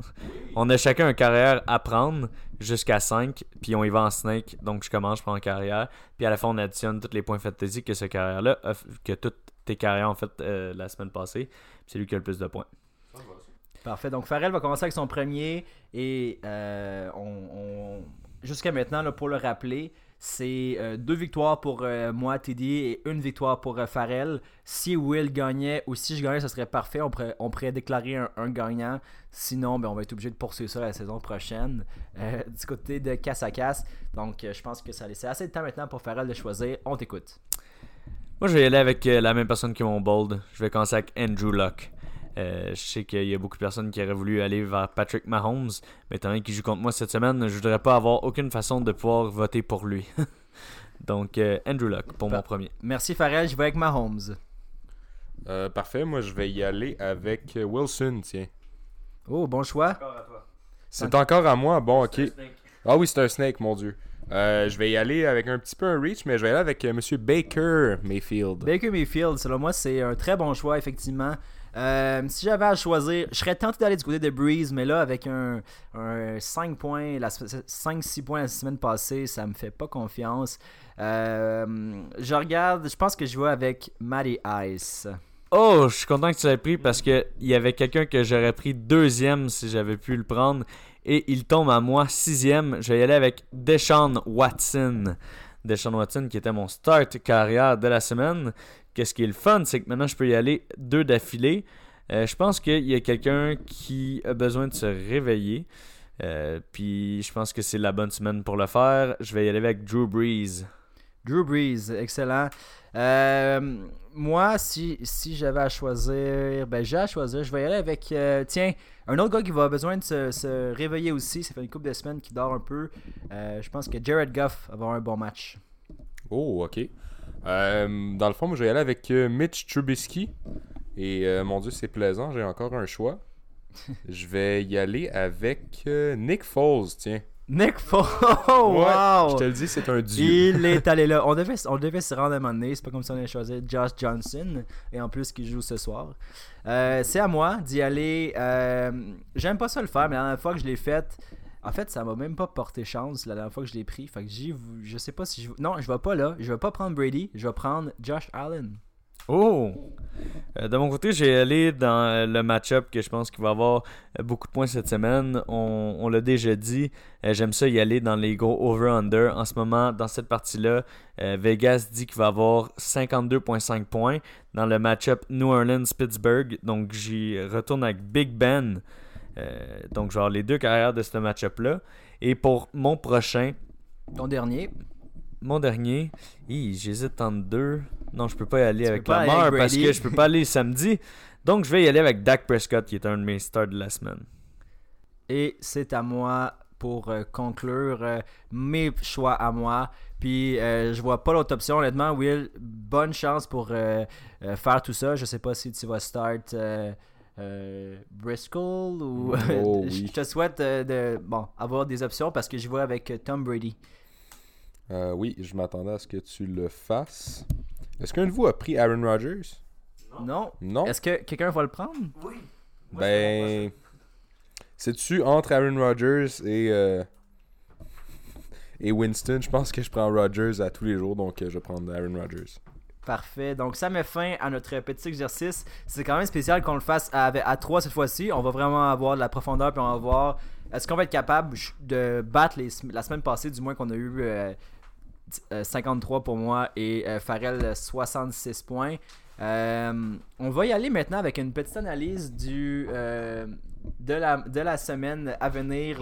[SPEAKER 2] On a chacun un carrière à prendre jusqu'à 5, puis on y va en snake. Donc je commence, je prends un carrière, puis à la fin on additionne tous les points fantasy que ce carrière-là, que toutes tes carrières ont fait euh, la semaine passée. C'est lui qui a le plus de points.
[SPEAKER 1] Parfait. Donc, Farrell va commencer avec son premier. Et euh, on, on- jusqu'à maintenant, là, pour le rappeler, c'est euh, deux victoires pour euh, moi, Teddy, et une victoire pour euh, Farrell. Si Will gagnait ou si je gagnais, ce serait parfait. On pourrait, déclarer un, gagnant. Sinon, ben, on va être obligé de poursuivre ça la saison prochaine euh, du côté de casse à casse. Donc, je pense que ça laisse assez de temps maintenant pour Farrell de choisir. On t'écoute.
[SPEAKER 2] Moi je vais y aller avec la même personne que mon bold. Je vais commencer avec Andrew Luck. Euh, je sais qu'il y a beaucoup de personnes qui auraient voulu aller vers Patrick Mahomes, mais étant donné qu'il joue contre moi cette semaine, je voudrais pas avoir aucune façon de pouvoir voter pour lui. Donc, euh, Andrew Luck pour mon premier.
[SPEAKER 1] Merci, Farrell. Je vais avec Mahomes.
[SPEAKER 3] Euh, parfait, moi je vais y aller avec Wilson, tiens.
[SPEAKER 1] Oh, bon choix.
[SPEAKER 3] C'est encore à moi, bon ok. Ah oui, c'est un snake, mon dieu. Euh, je vais y aller avec un petit peu un reach, mais je vais y aller avec euh, Monsieur Baker Mayfield.
[SPEAKER 1] Baker Mayfield, selon moi, c'est un très bon choix, effectivement. Euh, si j'avais à choisir, je serais tenté d'aller du côté de Breeze, mais là, avec un, un 5 points, la se- 5-6 points la semaine passée, ça me fait pas confiance. Euh, je regarde, je pense que je vais avec Matty Ice.
[SPEAKER 2] Oh, je suis content que tu l'aies pris parce que il y avait quelqu'un que j'aurais pris deuxième si j'avais pu le prendre. Et il tombe à moi sixième. Je vais y aller avec Deshaun Watson. Deshaun Watson qui était mon start carrière de la semaine. Qu'est-ce qui est le fun, c'est que maintenant je peux y aller deux d'affilée. Euh, je pense qu'il y a quelqu'un qui a besoin de se réveiller. Euh, puis je pense que c'est la bonne semaine pour le faire. Je vais y aller avec Drew Brees.
[SPEAKER 1] Drew Brees, excellent. Euh, moi, si, si j'avais à choisir, ben j'ai à choisir, je vais y aller avec, euh, tiens, un autre gars qui va besoin de se, se réveiller aussi. Ça fait une couple de semaines qu'il dort un peu. Euh, je pense que Jared Goff va avoir un bon match.
[SPEAKER 3] Oh, ok. Euh, dans le fond, moi, je vais y aller avec euh, Mitch Trubisky. Et euh, mon Dieu, c'est plaisant, j'ai encore un choix. je vais y aller avec Nick Foles, tiens.
[SPEAKER 1] Nick Foles,
[SPEAKER 3] Ouais,
[SPEAKER 1] wow!
[SPEAKER 3] Je te le dis, c'est un dieu.
[SPEAKER 1] Il est allé là. On devait, on devait se rendre à un moment donné. C'est pas comme si on allait choisir Josh Johnson. Et en plus, qui joue ce soir. C'est à moi d'y aller. J'aime pas ça le faire, mais la dernière fois que je l'ai fait, en fait, ça m'a même pas porté chance la dernière fois que je l'ai pris. Fait que je sais pas si je. Non, je vais pas là. Je vais pas prendre Brady. Je vais prendre Josh Allen.
[SPEAKER 2] Oh! Euh, de mon côté, j'ai allé dans euh, le match-up que je pense qu'il va avoir euh, beaucoup de points cette semaine. On, l'a déjà dit. J'aime ça y aller dans les gros over-under. En ce moment, dans cette partie-là, Vegas dit qu'il va avoir 52,5 points dans le match-up New Orleans-Pittsburgh. Donc, j'y retourne avec Big Ben. Euh, donc, genre les deux carrières de ce match-up-là. Et pour mon prochain,
[SPEAKER 1] Ton dernier.
[SPEAKER 2] mon dernier, j'hésite entre deux. Non, je peux pas y aller
[SPEAKER 1] Tu
[SPEAKER 2] avec
[SPEAKER 1] peux pas
[SPEAKER 2] la
[SPEAKER 1] aller avec
[SPEAKER 2] mort parce que je peux pas aller samedi. Donc, je vais y aller avec Dak Prescott, qui est un de mes stars de la semaine.
[SPEAKER 1] Et c'est à moi pour euh, conclure euh, mes choix à moi. Puis euh, je vois pas l'autre option, honnêtement. Will, bonne chance pour faire tout ça. Je sais pas si tu vas start euh, Briscoe ou.
[SPEAKER 3] Oh,
[SPEAKER 1] je
[SPEAKER 3] oui.
[SPEAKER 1] te souhaite euh, de bon, avoir des options parce que je vois avec euh, Tom Brady.
[SPEAKER 3] Euh, oui, je m'attendais à ce que tu le fasses. Est-ce qu'un de vous a pris Aaron Rodgers?
[SPEAKER 1] Non.
[SPEAKER 3] Non?
[SPEAKER 1] Est-ce que quelqu'un va le prendre?
[SPEAKER 3] Ben. C'est-tu entre Aaron Rodgers et. euh, et Winston? Je pense que je prends Rodgers à tous les jours, donc je vais prendre Aaron Rodgers.
[SPEAKER 1] Parfait. Donc, ça met fin à notre petit exercice. C'est quand même spécial qu'on le fasse à, à 3 cette fois-ci. On va vraiment avoir de la profondeur, puis on va voir est-ce qu'on va être capable de battre la semaine passée, du moins qu'on a eu euh, euh, 53 pour moi et euh, Farrell 66 points. Euh, on va y aller maintenant avec une petite analyse euh, de, la, semaine à venir.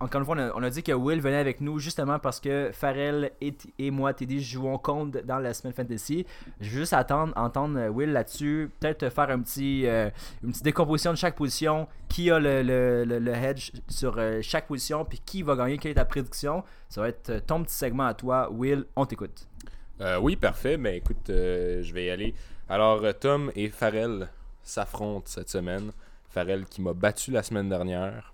[SPEAKER 1] Encore une fois, on a, on a dit que Will venait avec nous justement parce que Farrell et, moi, Teddy, jouons contre dans la semaine fantasy. Je veux juste attendre, entendre euh, Will là-dessus. Peut-être faire un petit, euh, une petite décomposition de chaque position. Qui a le, le, le- hedge sur euh, chaque position, puis qui va gagner, quelle est ta prédiction. Ça va être ton petit segment à toi. Will, on t'écoute.
[SPEAKER 3] Oui, parfait. Mais écoute, euh, je vais y aller. Alors, Tom et Farrell s'affrontent cette semaine. Farrell qui m'a battu la semaine dernière.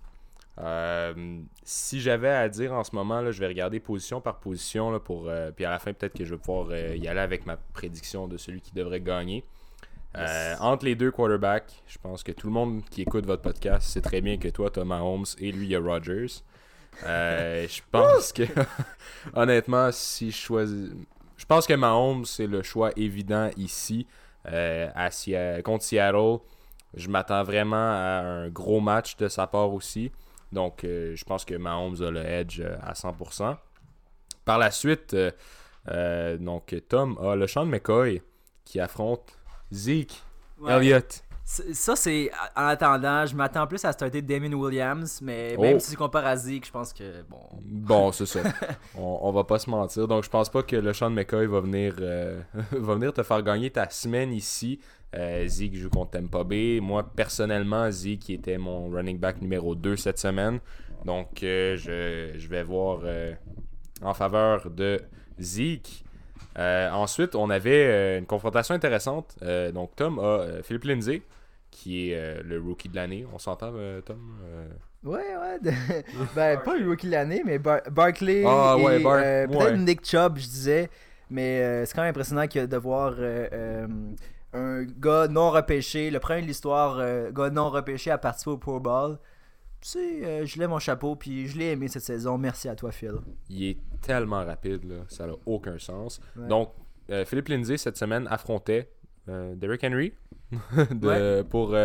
[SPEAKER 3] Euh, si j'avais à dire en ce moment, là, je vais regarder position par position. Là, pour, euh, puis à la fin, peut-être que je vais pouvoir euh, y aller avec ma prédiction de celui qui devrait gagner. Entre les deux quarterbacks, je pense que tout le monde qui écoute votre podcast sait très bien que toi, tu as Mahomes et lui, il y a Rodgers. Je pense que, honnêtement, si je choisis. Je pense que Mahomes, c'est le choix évident ici. À contre Seattle, je m'attends vraiment à un gros match de sa part aussi. Donc, euh, je pense que Mahomes a le edge euh, à 100%. Par la suite, euh, donc Tom a le Sean McCoy qui affronte Zeke Elliott.
[SPEAKER 1] Ça, c'est en attendant. Je m'attends plus à starter Damien Williams, mais même
[SPEAKER 3] Oh.
[SPEAKER 1] si tu compares à Zeke, je pense que bon.
[SPEAKER 3] Bon, c'est ça. on, on va pas se mentir. Donc, je pense pas que le Sean McCoy va venir, euh, va venir te faire gagner ta semaine ici. Euh, Zeke joue contre Tampa Bay. Moi, personnellement, Zeke était mon running back numéro 2 cette semaine. Donc, euh, je, je vais voir euh, en faveur de Zeke. Ensuite, on avait une confrontation intéressante. Donc, Tom a Philippe Lindsay, qui est le rookie de l'année. On s'entend, Tom
[SPEAKER 1] Ouais, ouais. de- ben, pas le rookie de l'année, mais Bar- Barkley
[SPEAKER 3] Ah,
[SPEAKER 1] et
[SPEAKER 3] ouais, Bar-
[SPEAKER 1] peut-être
[SPEAKER 3] ouais.
[SPEAKER 1] Nick Chubb, je disais. Mais c'est quand même impressionnant que de voir un gars non repêché, le premier de l'histoire, euh, gars non repêché à participer au Pro Bowl. Tu sais, euh, je lève mon chapeau, puis je l'ai aimé cette saison. Merci à toi, Phil.
[SPEAKER 3] il est tellement rapide, là, ça n'a aucun sens.
[SPEAKER 1] Ouais.
[SPEAKER 3] Donc, euh, Philippe Lindsay, cette semaine, affrontait Derrick Henry de- pour,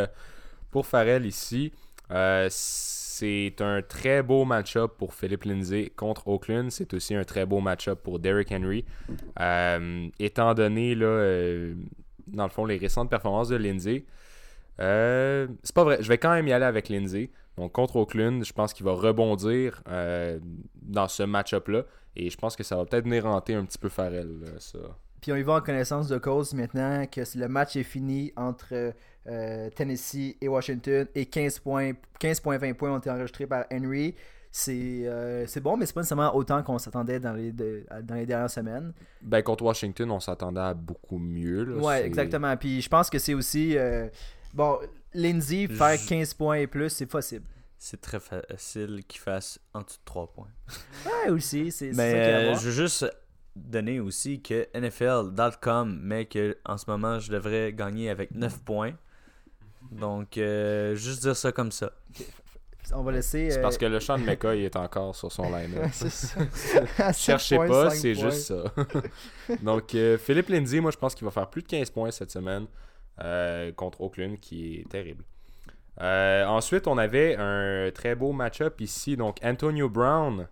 [SPEAKER 3] pour Farrell ici. Euh, c'est un très beau match-up pour Philippe Lindsay contre Oakland. C'est aussi un très beau match-up pour Derrick Henry. Euh, étant donné, là, euh, dans le fond, les récentes performances de Lindsay, Euh, c'est pas vrai. Je vais quand même y aller avec Lindsay. Donc, contre Oakland, je pense qu'il va rebondir euh, dans ce match-up-là. Et je pense que ça va peut-être venir un petit peu Farrell, là, ça.
[SPEAKER 1] Puis on y va en connaissance de cause maintenant que le match est fini entre euh, Tennessee et Washington et 15 points, 15.20 points ont été enregistrés par Henry. C'est euh, c'est bon, mais c'est pas nécessairement autant qu'on s'attendait dans les, de- dans les dernières semaines.
[SPEAKER 3] Ben, contre Washington, on s'attendait à beaucoup mieux. là.
[SPEAKER 1] Ouais, exactement. Puis je pense que c'est aussi. euh, bon, Lindsay, faire
[SPEAKER 2] Je-
[SPEAKER 1] 15 points et plus, c'est possible.
[SPEAKER 2] C'est très facile qu'il fasse en dessous de 3 points.
[SPEAKER 1] Ouais, aussi, c'est c'est
[SPEAKER 2] Mais
[SPEAKER 1] ça
[SPEAKER 2] euh, je veux juste donner aussi que NFL.com met que en ce moment je devrais gagner avec 9 points. Donc euh, juste dire ça comme ça.
[SPEAKER 1] On va laisser.
[SPEAKER 3] C'est
[SPEAKER 1] euh,
[SPEAKER 3] parce que le champ de McCoy est encore sur son
[SPEAKER 1] sept
[SPEAKER 3] Cherchez pas, c'est juste ça. Donc, euh, Philippe Lindsay, moi, je pense qu'il va faire plus de 15 points cette semaine euh, contre Oakland, qui est terrible. Euh, ensuite, on avait un très beau match-up ici. Donc, Antonio Brown,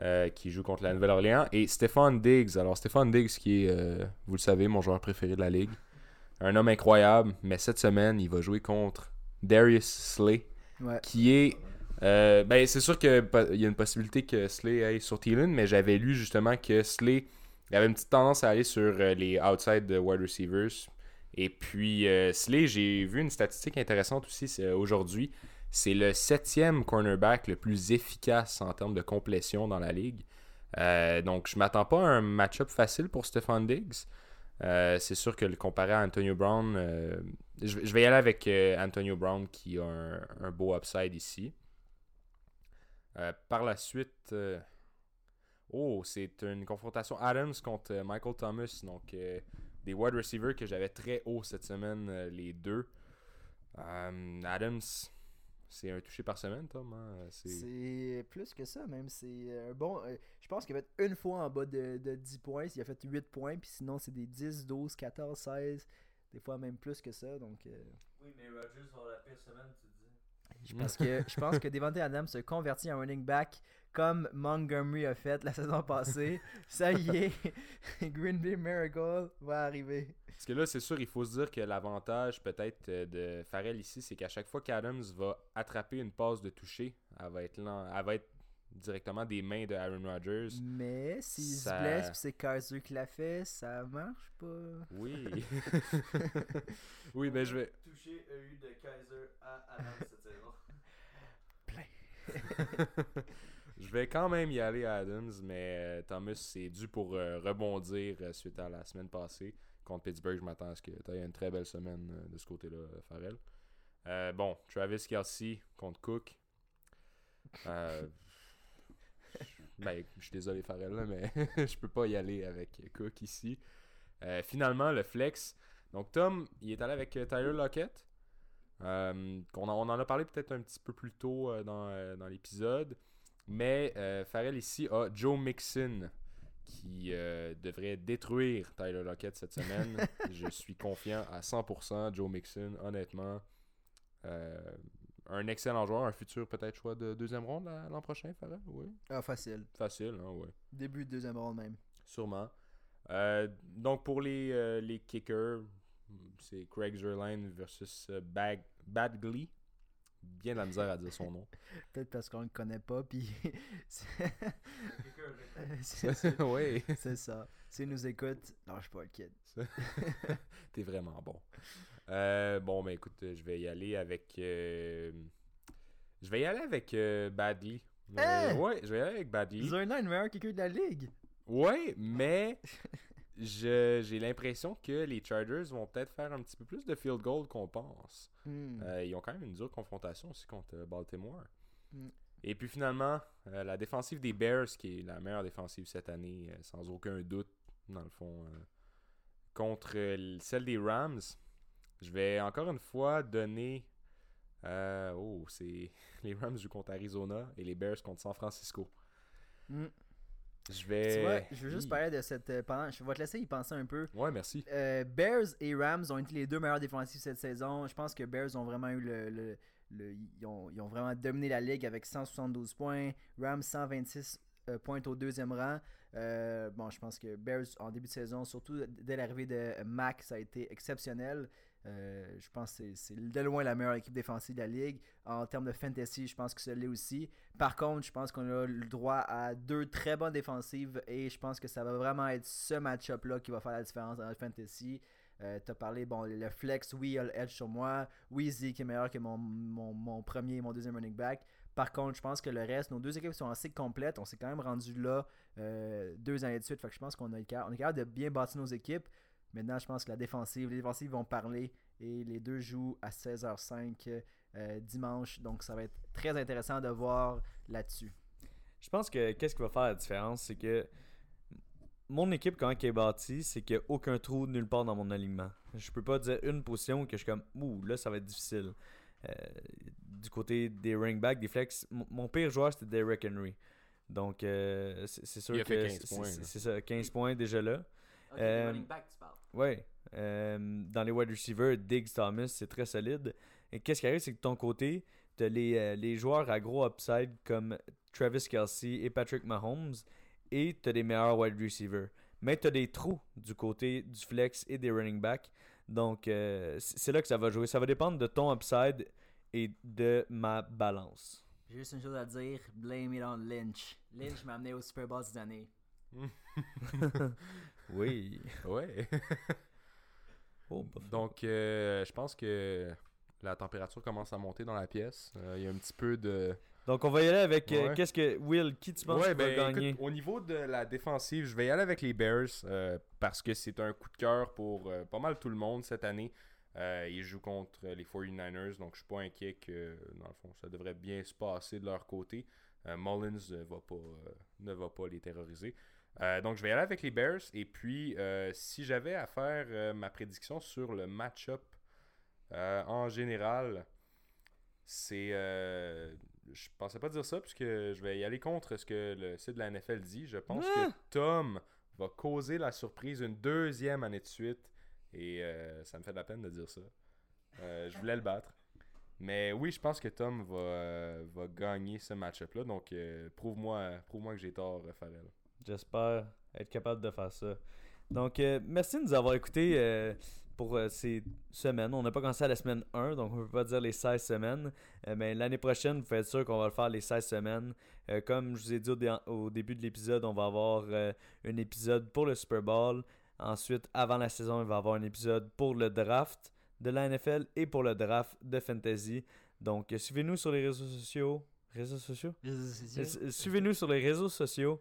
[SPEAKER 3] euh, qui joue contre la Nouvelle-Orléans, et Stéphane Diggs. Alors, Stéphane Diggs, qui est, euh, vous le savez, mon joueur préféré de la ligue. Un homme incroyable, mais cette semaine, il va jouer contre Darius Slay
[SPEAKER 1] Ouais.
[SPEAKER 3] qui est. euh, ben, c'est sûr qu'il y a une possibilité que Slay aille sur Thielen, mais j'avais lu justement que Slay avait une petite tendance à aller sur euh, les outside de wide receivers. Et puis, euh, Slay, j'ai vu une statistique intéressante aussi aujourd'hui. C'est le septième cornerback le plus efficace en termes de complétion dans la ligue. Donc, je m'attends pas à un match-up facile pour Stephon Diggs. C'est sûr que le comparer à Antonio Brown, je, vais y aller avec Antonio Brown qui a un beau upside ici. Euh, par la suite, euh, oh, c'est une confrontation Adams contre euh, Michael Thomas. Donc, euh, des wide receivers que j'avais très haut cette semaine, euh, les deux. Euh, Adams, c'est un touché par semaine, Tom. hein? C'est-
[SPEAKER 1] plus que ça, même. C'est un bon. euh, je pense qu'il a fait une fois en bas de, de 10 points. Il a fait 8 points. Puis sinon, c'est des 10, 12, 14, 16. Des fois, même plus que ça. Donc, euh,
[SPEAKER 2] Oui, mais Rogers va la pire semaine, tu dis.
[SPEAKER 1] Je pense que, je pense que Devante Adams se convertit en running back comme Montgomery a fait la saison passée. Ça y est, Green Bay Miracle va arriver.
[SPEAKER 3] Parce que là, c'est sûr, il faut se dire que l'avantage peut-être euh, de Farrell ici, c'est qu'à chaque fois qu'Adams va attraper une passe de toucher, elle va être, lent- elle va être directement des mains de Aaron Rodgers.
[SPEAKER 1] Mais s'il
[SPEAKER 3] Ça-
[SPEAKER 1] se blesse, puis c'est Kaiser qui l'a fait, ça marche pas.
[SPEAKER 3] Oui. oui, ben je vais.
[SPEAKER 2] Touché a eu de Kaiser à Adam cette saison.
[SPEAKER 3] Je vais quand même y aller à Adams, mais euh, Thomas, c'est dû pour euh, rebondir euh, suite à la semaine passée. Contre Pittsburgh, je m'attends à ce que tu aies une très belle semaine de ce côté-là, Farrell. Bon, Travis Kelsey contre Cook. Ben, je suis désolé, Farrell, mais je peux pas y aller avec Cook ici. Finalement, le flex. Donc, Tom, il est allé avec Tyler Lockett. Euh, on en a parlé peut-être un petit peu plus tôt euh, dans, euh, dans l'épisode. Mais euh, Farrell ici a Joe Mixon qui euh, devrait détruire Tyler Lockett cette semaine. Je suis confiant à 100%. Joe Mixon, honnêtement, euh, un excellent joueur, un futur peut-être choix de deuxième ronde la- l'an prochain, Farrell Oui,
[SPEAKER 1] Ah, facile.
[SPEAKER 3] facile, hein, ouais.
[SPEAKER 1] Début de deuxième ronde même.
[SPEAKER 3] Sûrement. Donc pour les, les kickers, c'est Craig Zerline versus euh, Bag Badgley. Bien de la misère à dire son nom.
[SPEAKER 1] Peut-être parce qu'on le connaît pas, puis. c'est
[SPEAKER 3] oui.
[SPEAKER 1] c'est ça. S'il nous écoute, lâche pas le kid.
[SPEAKER 3] T'es vraiment bon. Euh, bon, ben écoute, je vais y aller avec. euh, Je vais y aller avec euh. Euh,
[SPEAKER 1] Hein?
[SPEAKER 3] ouais, je vais y aller avec
[SPEAKER 1] est le meilleur kicker de la ligue.
[SPEAKER 3] Ouais, mais je- j'ai l'impression que les Chargers vont peut-être faire un petit peu plus de field goal qu'on pense.
[SPEAKER 1] Hmm.
[SPEAKER 3] Euh, ils ont quand même une dure confrontation aussi contre euh, Baltimore.
[SPEAKER 1] Mm.
[SPEAKER 3] Et puis finalement, euh, la défensive des Bears, qui est la meilleure défensive cette année, euh, sans aucun doute, dans le fond, contre celle des Rams. Je vais encore une fois donner. oh, c'est. Les Rams jouent contre Arizona et les Bears contre San Francisco.
[SPEAKER 1] Hmm.
[SPEAKER 3] Je vais.
[SPEAKER 1] Tu vois, je veux juste parler de cette. euh, pendant, je vais te laisser y penser un peu.
[SPEAKER 3] Ouais, merci.
[SPEAKER 1] Euh, Bears et Rams ont été les deux meilleurs défensifs cette saison. Je pense que Bears ont vraiment eu le. le- le- ils, ont, ils ont vraiment dominé la ligue avec 172 points. Rams 126 euh, points au deuxième rang. Euh, bon, je pense que Bears en début de saison, surtout dès l'arrivée de Mac, ça a été exceptionnel. Euh, je pense que c'est de loin la meilleure équipe défensive de la ligue. En termes de fantasy, je pense que ça l'est aussi. Par contre, je pense qu'on a le droit à deux très bonnes défensives et je pense que ça va vraiment être ce match-up-là qui va faire la différence dans le fantasy. Euh, tu as parlé, bon, le flex, oui, il a edge sur moi. Oui, Zeke est meilleur que mon, mon, premier et mon deuxième running back. Par contre, je pense que le reste, nos deux équipes sont assez complètes. On s'est quand même rendu là euh, deux années de suite. Fait que je pense qu'on est capable de bien bâtir nos équipes. Maintenant, je pense que la défensive, les défensives vont parler et les deux jouent à 16h05 euh, dimanche. Donc, ça va être très intéressant de voir là-dessus.
[SPEAKER 2] Je pense que qu'est-ce qui va faire la différence, c'est que mon équipe, quand elle est bâtie, c'est qu'il n'y a aucun trou nulle part dans mon alignement. Je peux pas dire une position que je suis comme, ouh, là, ça va être difficile. Euh, du côté des ring back, des flex, mon pire joueur, c'était Derrick Henry. Donc, euh, c'est sûr
[SPEAKER 3] Il
[SPEAKER 2] que.
[SPEAKER 3] C'est
[SPEAKER 2] ça, 15 points déjà là.
[SPEAKER 1] Euh, running back, tu parles.
[SPEAKER 2] Oui. dans les wide receivers, Diggs Thomas, c'est très solide. Et qu'est-ce qui arrive, c'est que de ton côté, tu as les, les joueurs à gros upside comme Travis Kelsey et Patrick Mahomes et tu as des meilleurs wide receivers. Mais tu as des trous du côté du flex et des running backs. Donc, euh, c'est là que ça va jouer. Ça va dépendre de ton upside et de ma balance.
[SPEAKER 1] Juste une chose à dire blame it on Lynch. Lynch m'a amené au Super Bowl cette année.
[SPEAKER 2] oui.
[SPEAKER 3] Ouais.
[SPEAKER 2] Oh,
[SPEAKER 3] Donc, euh, je pense que la température commence à monter dans la pièce. Euh, il y a un petit peu de
[SPEAKER 2] donc on va y aller avec euh, qu'est-ce que Will, qui tu penses va ben, gagner?
[SPEAKER 3] Au niveau de la défensive, je vais y aller avec les Bears parce que c'est un coup de cœur pour pas mal tout le monde cette année. ils jouent contre les 49ers, donc je suis pas inquiet que dans le fond ça devrait bien se passer de leur côté. Mullins va pas, ne va pas les terroriser. Donc je vais aller avec les Bears et puis si j'avais à faire ma prédiction sur le match-up en général, c'est. Euh, je pensais pas dire ça, puisque je vais y aller contre ce que le site de la NFL dit. Je pense que ah! Tom va causer la surprise une deuxième année de suite. Et euh, ça me fait de la peine de dire ça. Euh, je voulais le battre. Mais oui, je pense que Tom va, va gagner ce match-up-là. Donc, prouve-moi prouve que j'ai tort, Farrell.
[SPEAKER 2] J'espère être capable de faire ça. Donc, merci de nous avoir écoutés pour euh, ces semaines. On n'a pas commencé à la semaine 1, donc on ne peut pas dire les 16 semaines. Euh, mais l'année prochaine, vous faites sûr qu'on va le faire les 16 semaines. Euh, comme je vous ai dit au, début de l'épisode, on va avoir un épisode pour le Super Bowl. Ensuite, avant la saison, il va y avoir un épisode pour le draft de la NFL et pour le draft de Fantasy. Donc, suivez-nous sur les réseaux sociaux. Réseaux sociaux? Suivez-nous sur les réseaux sociaux.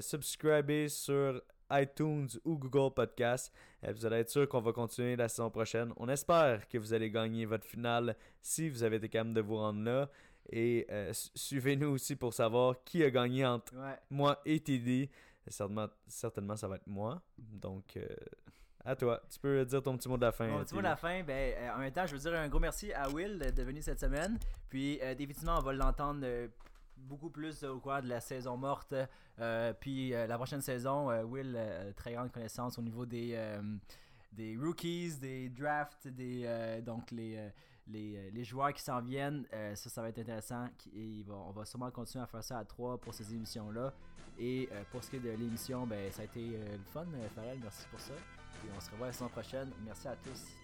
[SPEAKER 2] Subscribez sur iTunes ou Google Podcast. Euh, vous allez être sûr qu'on va continuer la saison prochaine. On espère que vous allez gagner votre finale si vous avez été capable de vous rendre là. Et euh, suivez-nous aussi pour savoir qui a gagné entre moi et TD. Certainement, certainement, ça va être moi. Donc, euh, à toi. Tu peux dire ton petit mot de la fin.
[SPEAKER 1] Mon petit mot de la fin, ben, en même temps, je veux dire un gros merci à Will d'être venu cette semaine. Puis, définitivement, on va l'entendre beaucoup plus au cours de la saison morte. Euh, puis euh, la prochaine saison, euh, Will, très grande connaissance au niveau des, des rookies, des drafts, des, donc les, les, joueurs qui s'en viennent. ça, ça va être intéressant. Et on va sûrement continuer à faire ça à trois pour ces émissions-là. Et pour ce qui est de l'émission, ben, ça a été le fun, Farrell. Merci pour ça. Et on se revoit la saison prochaine. Merci à tous.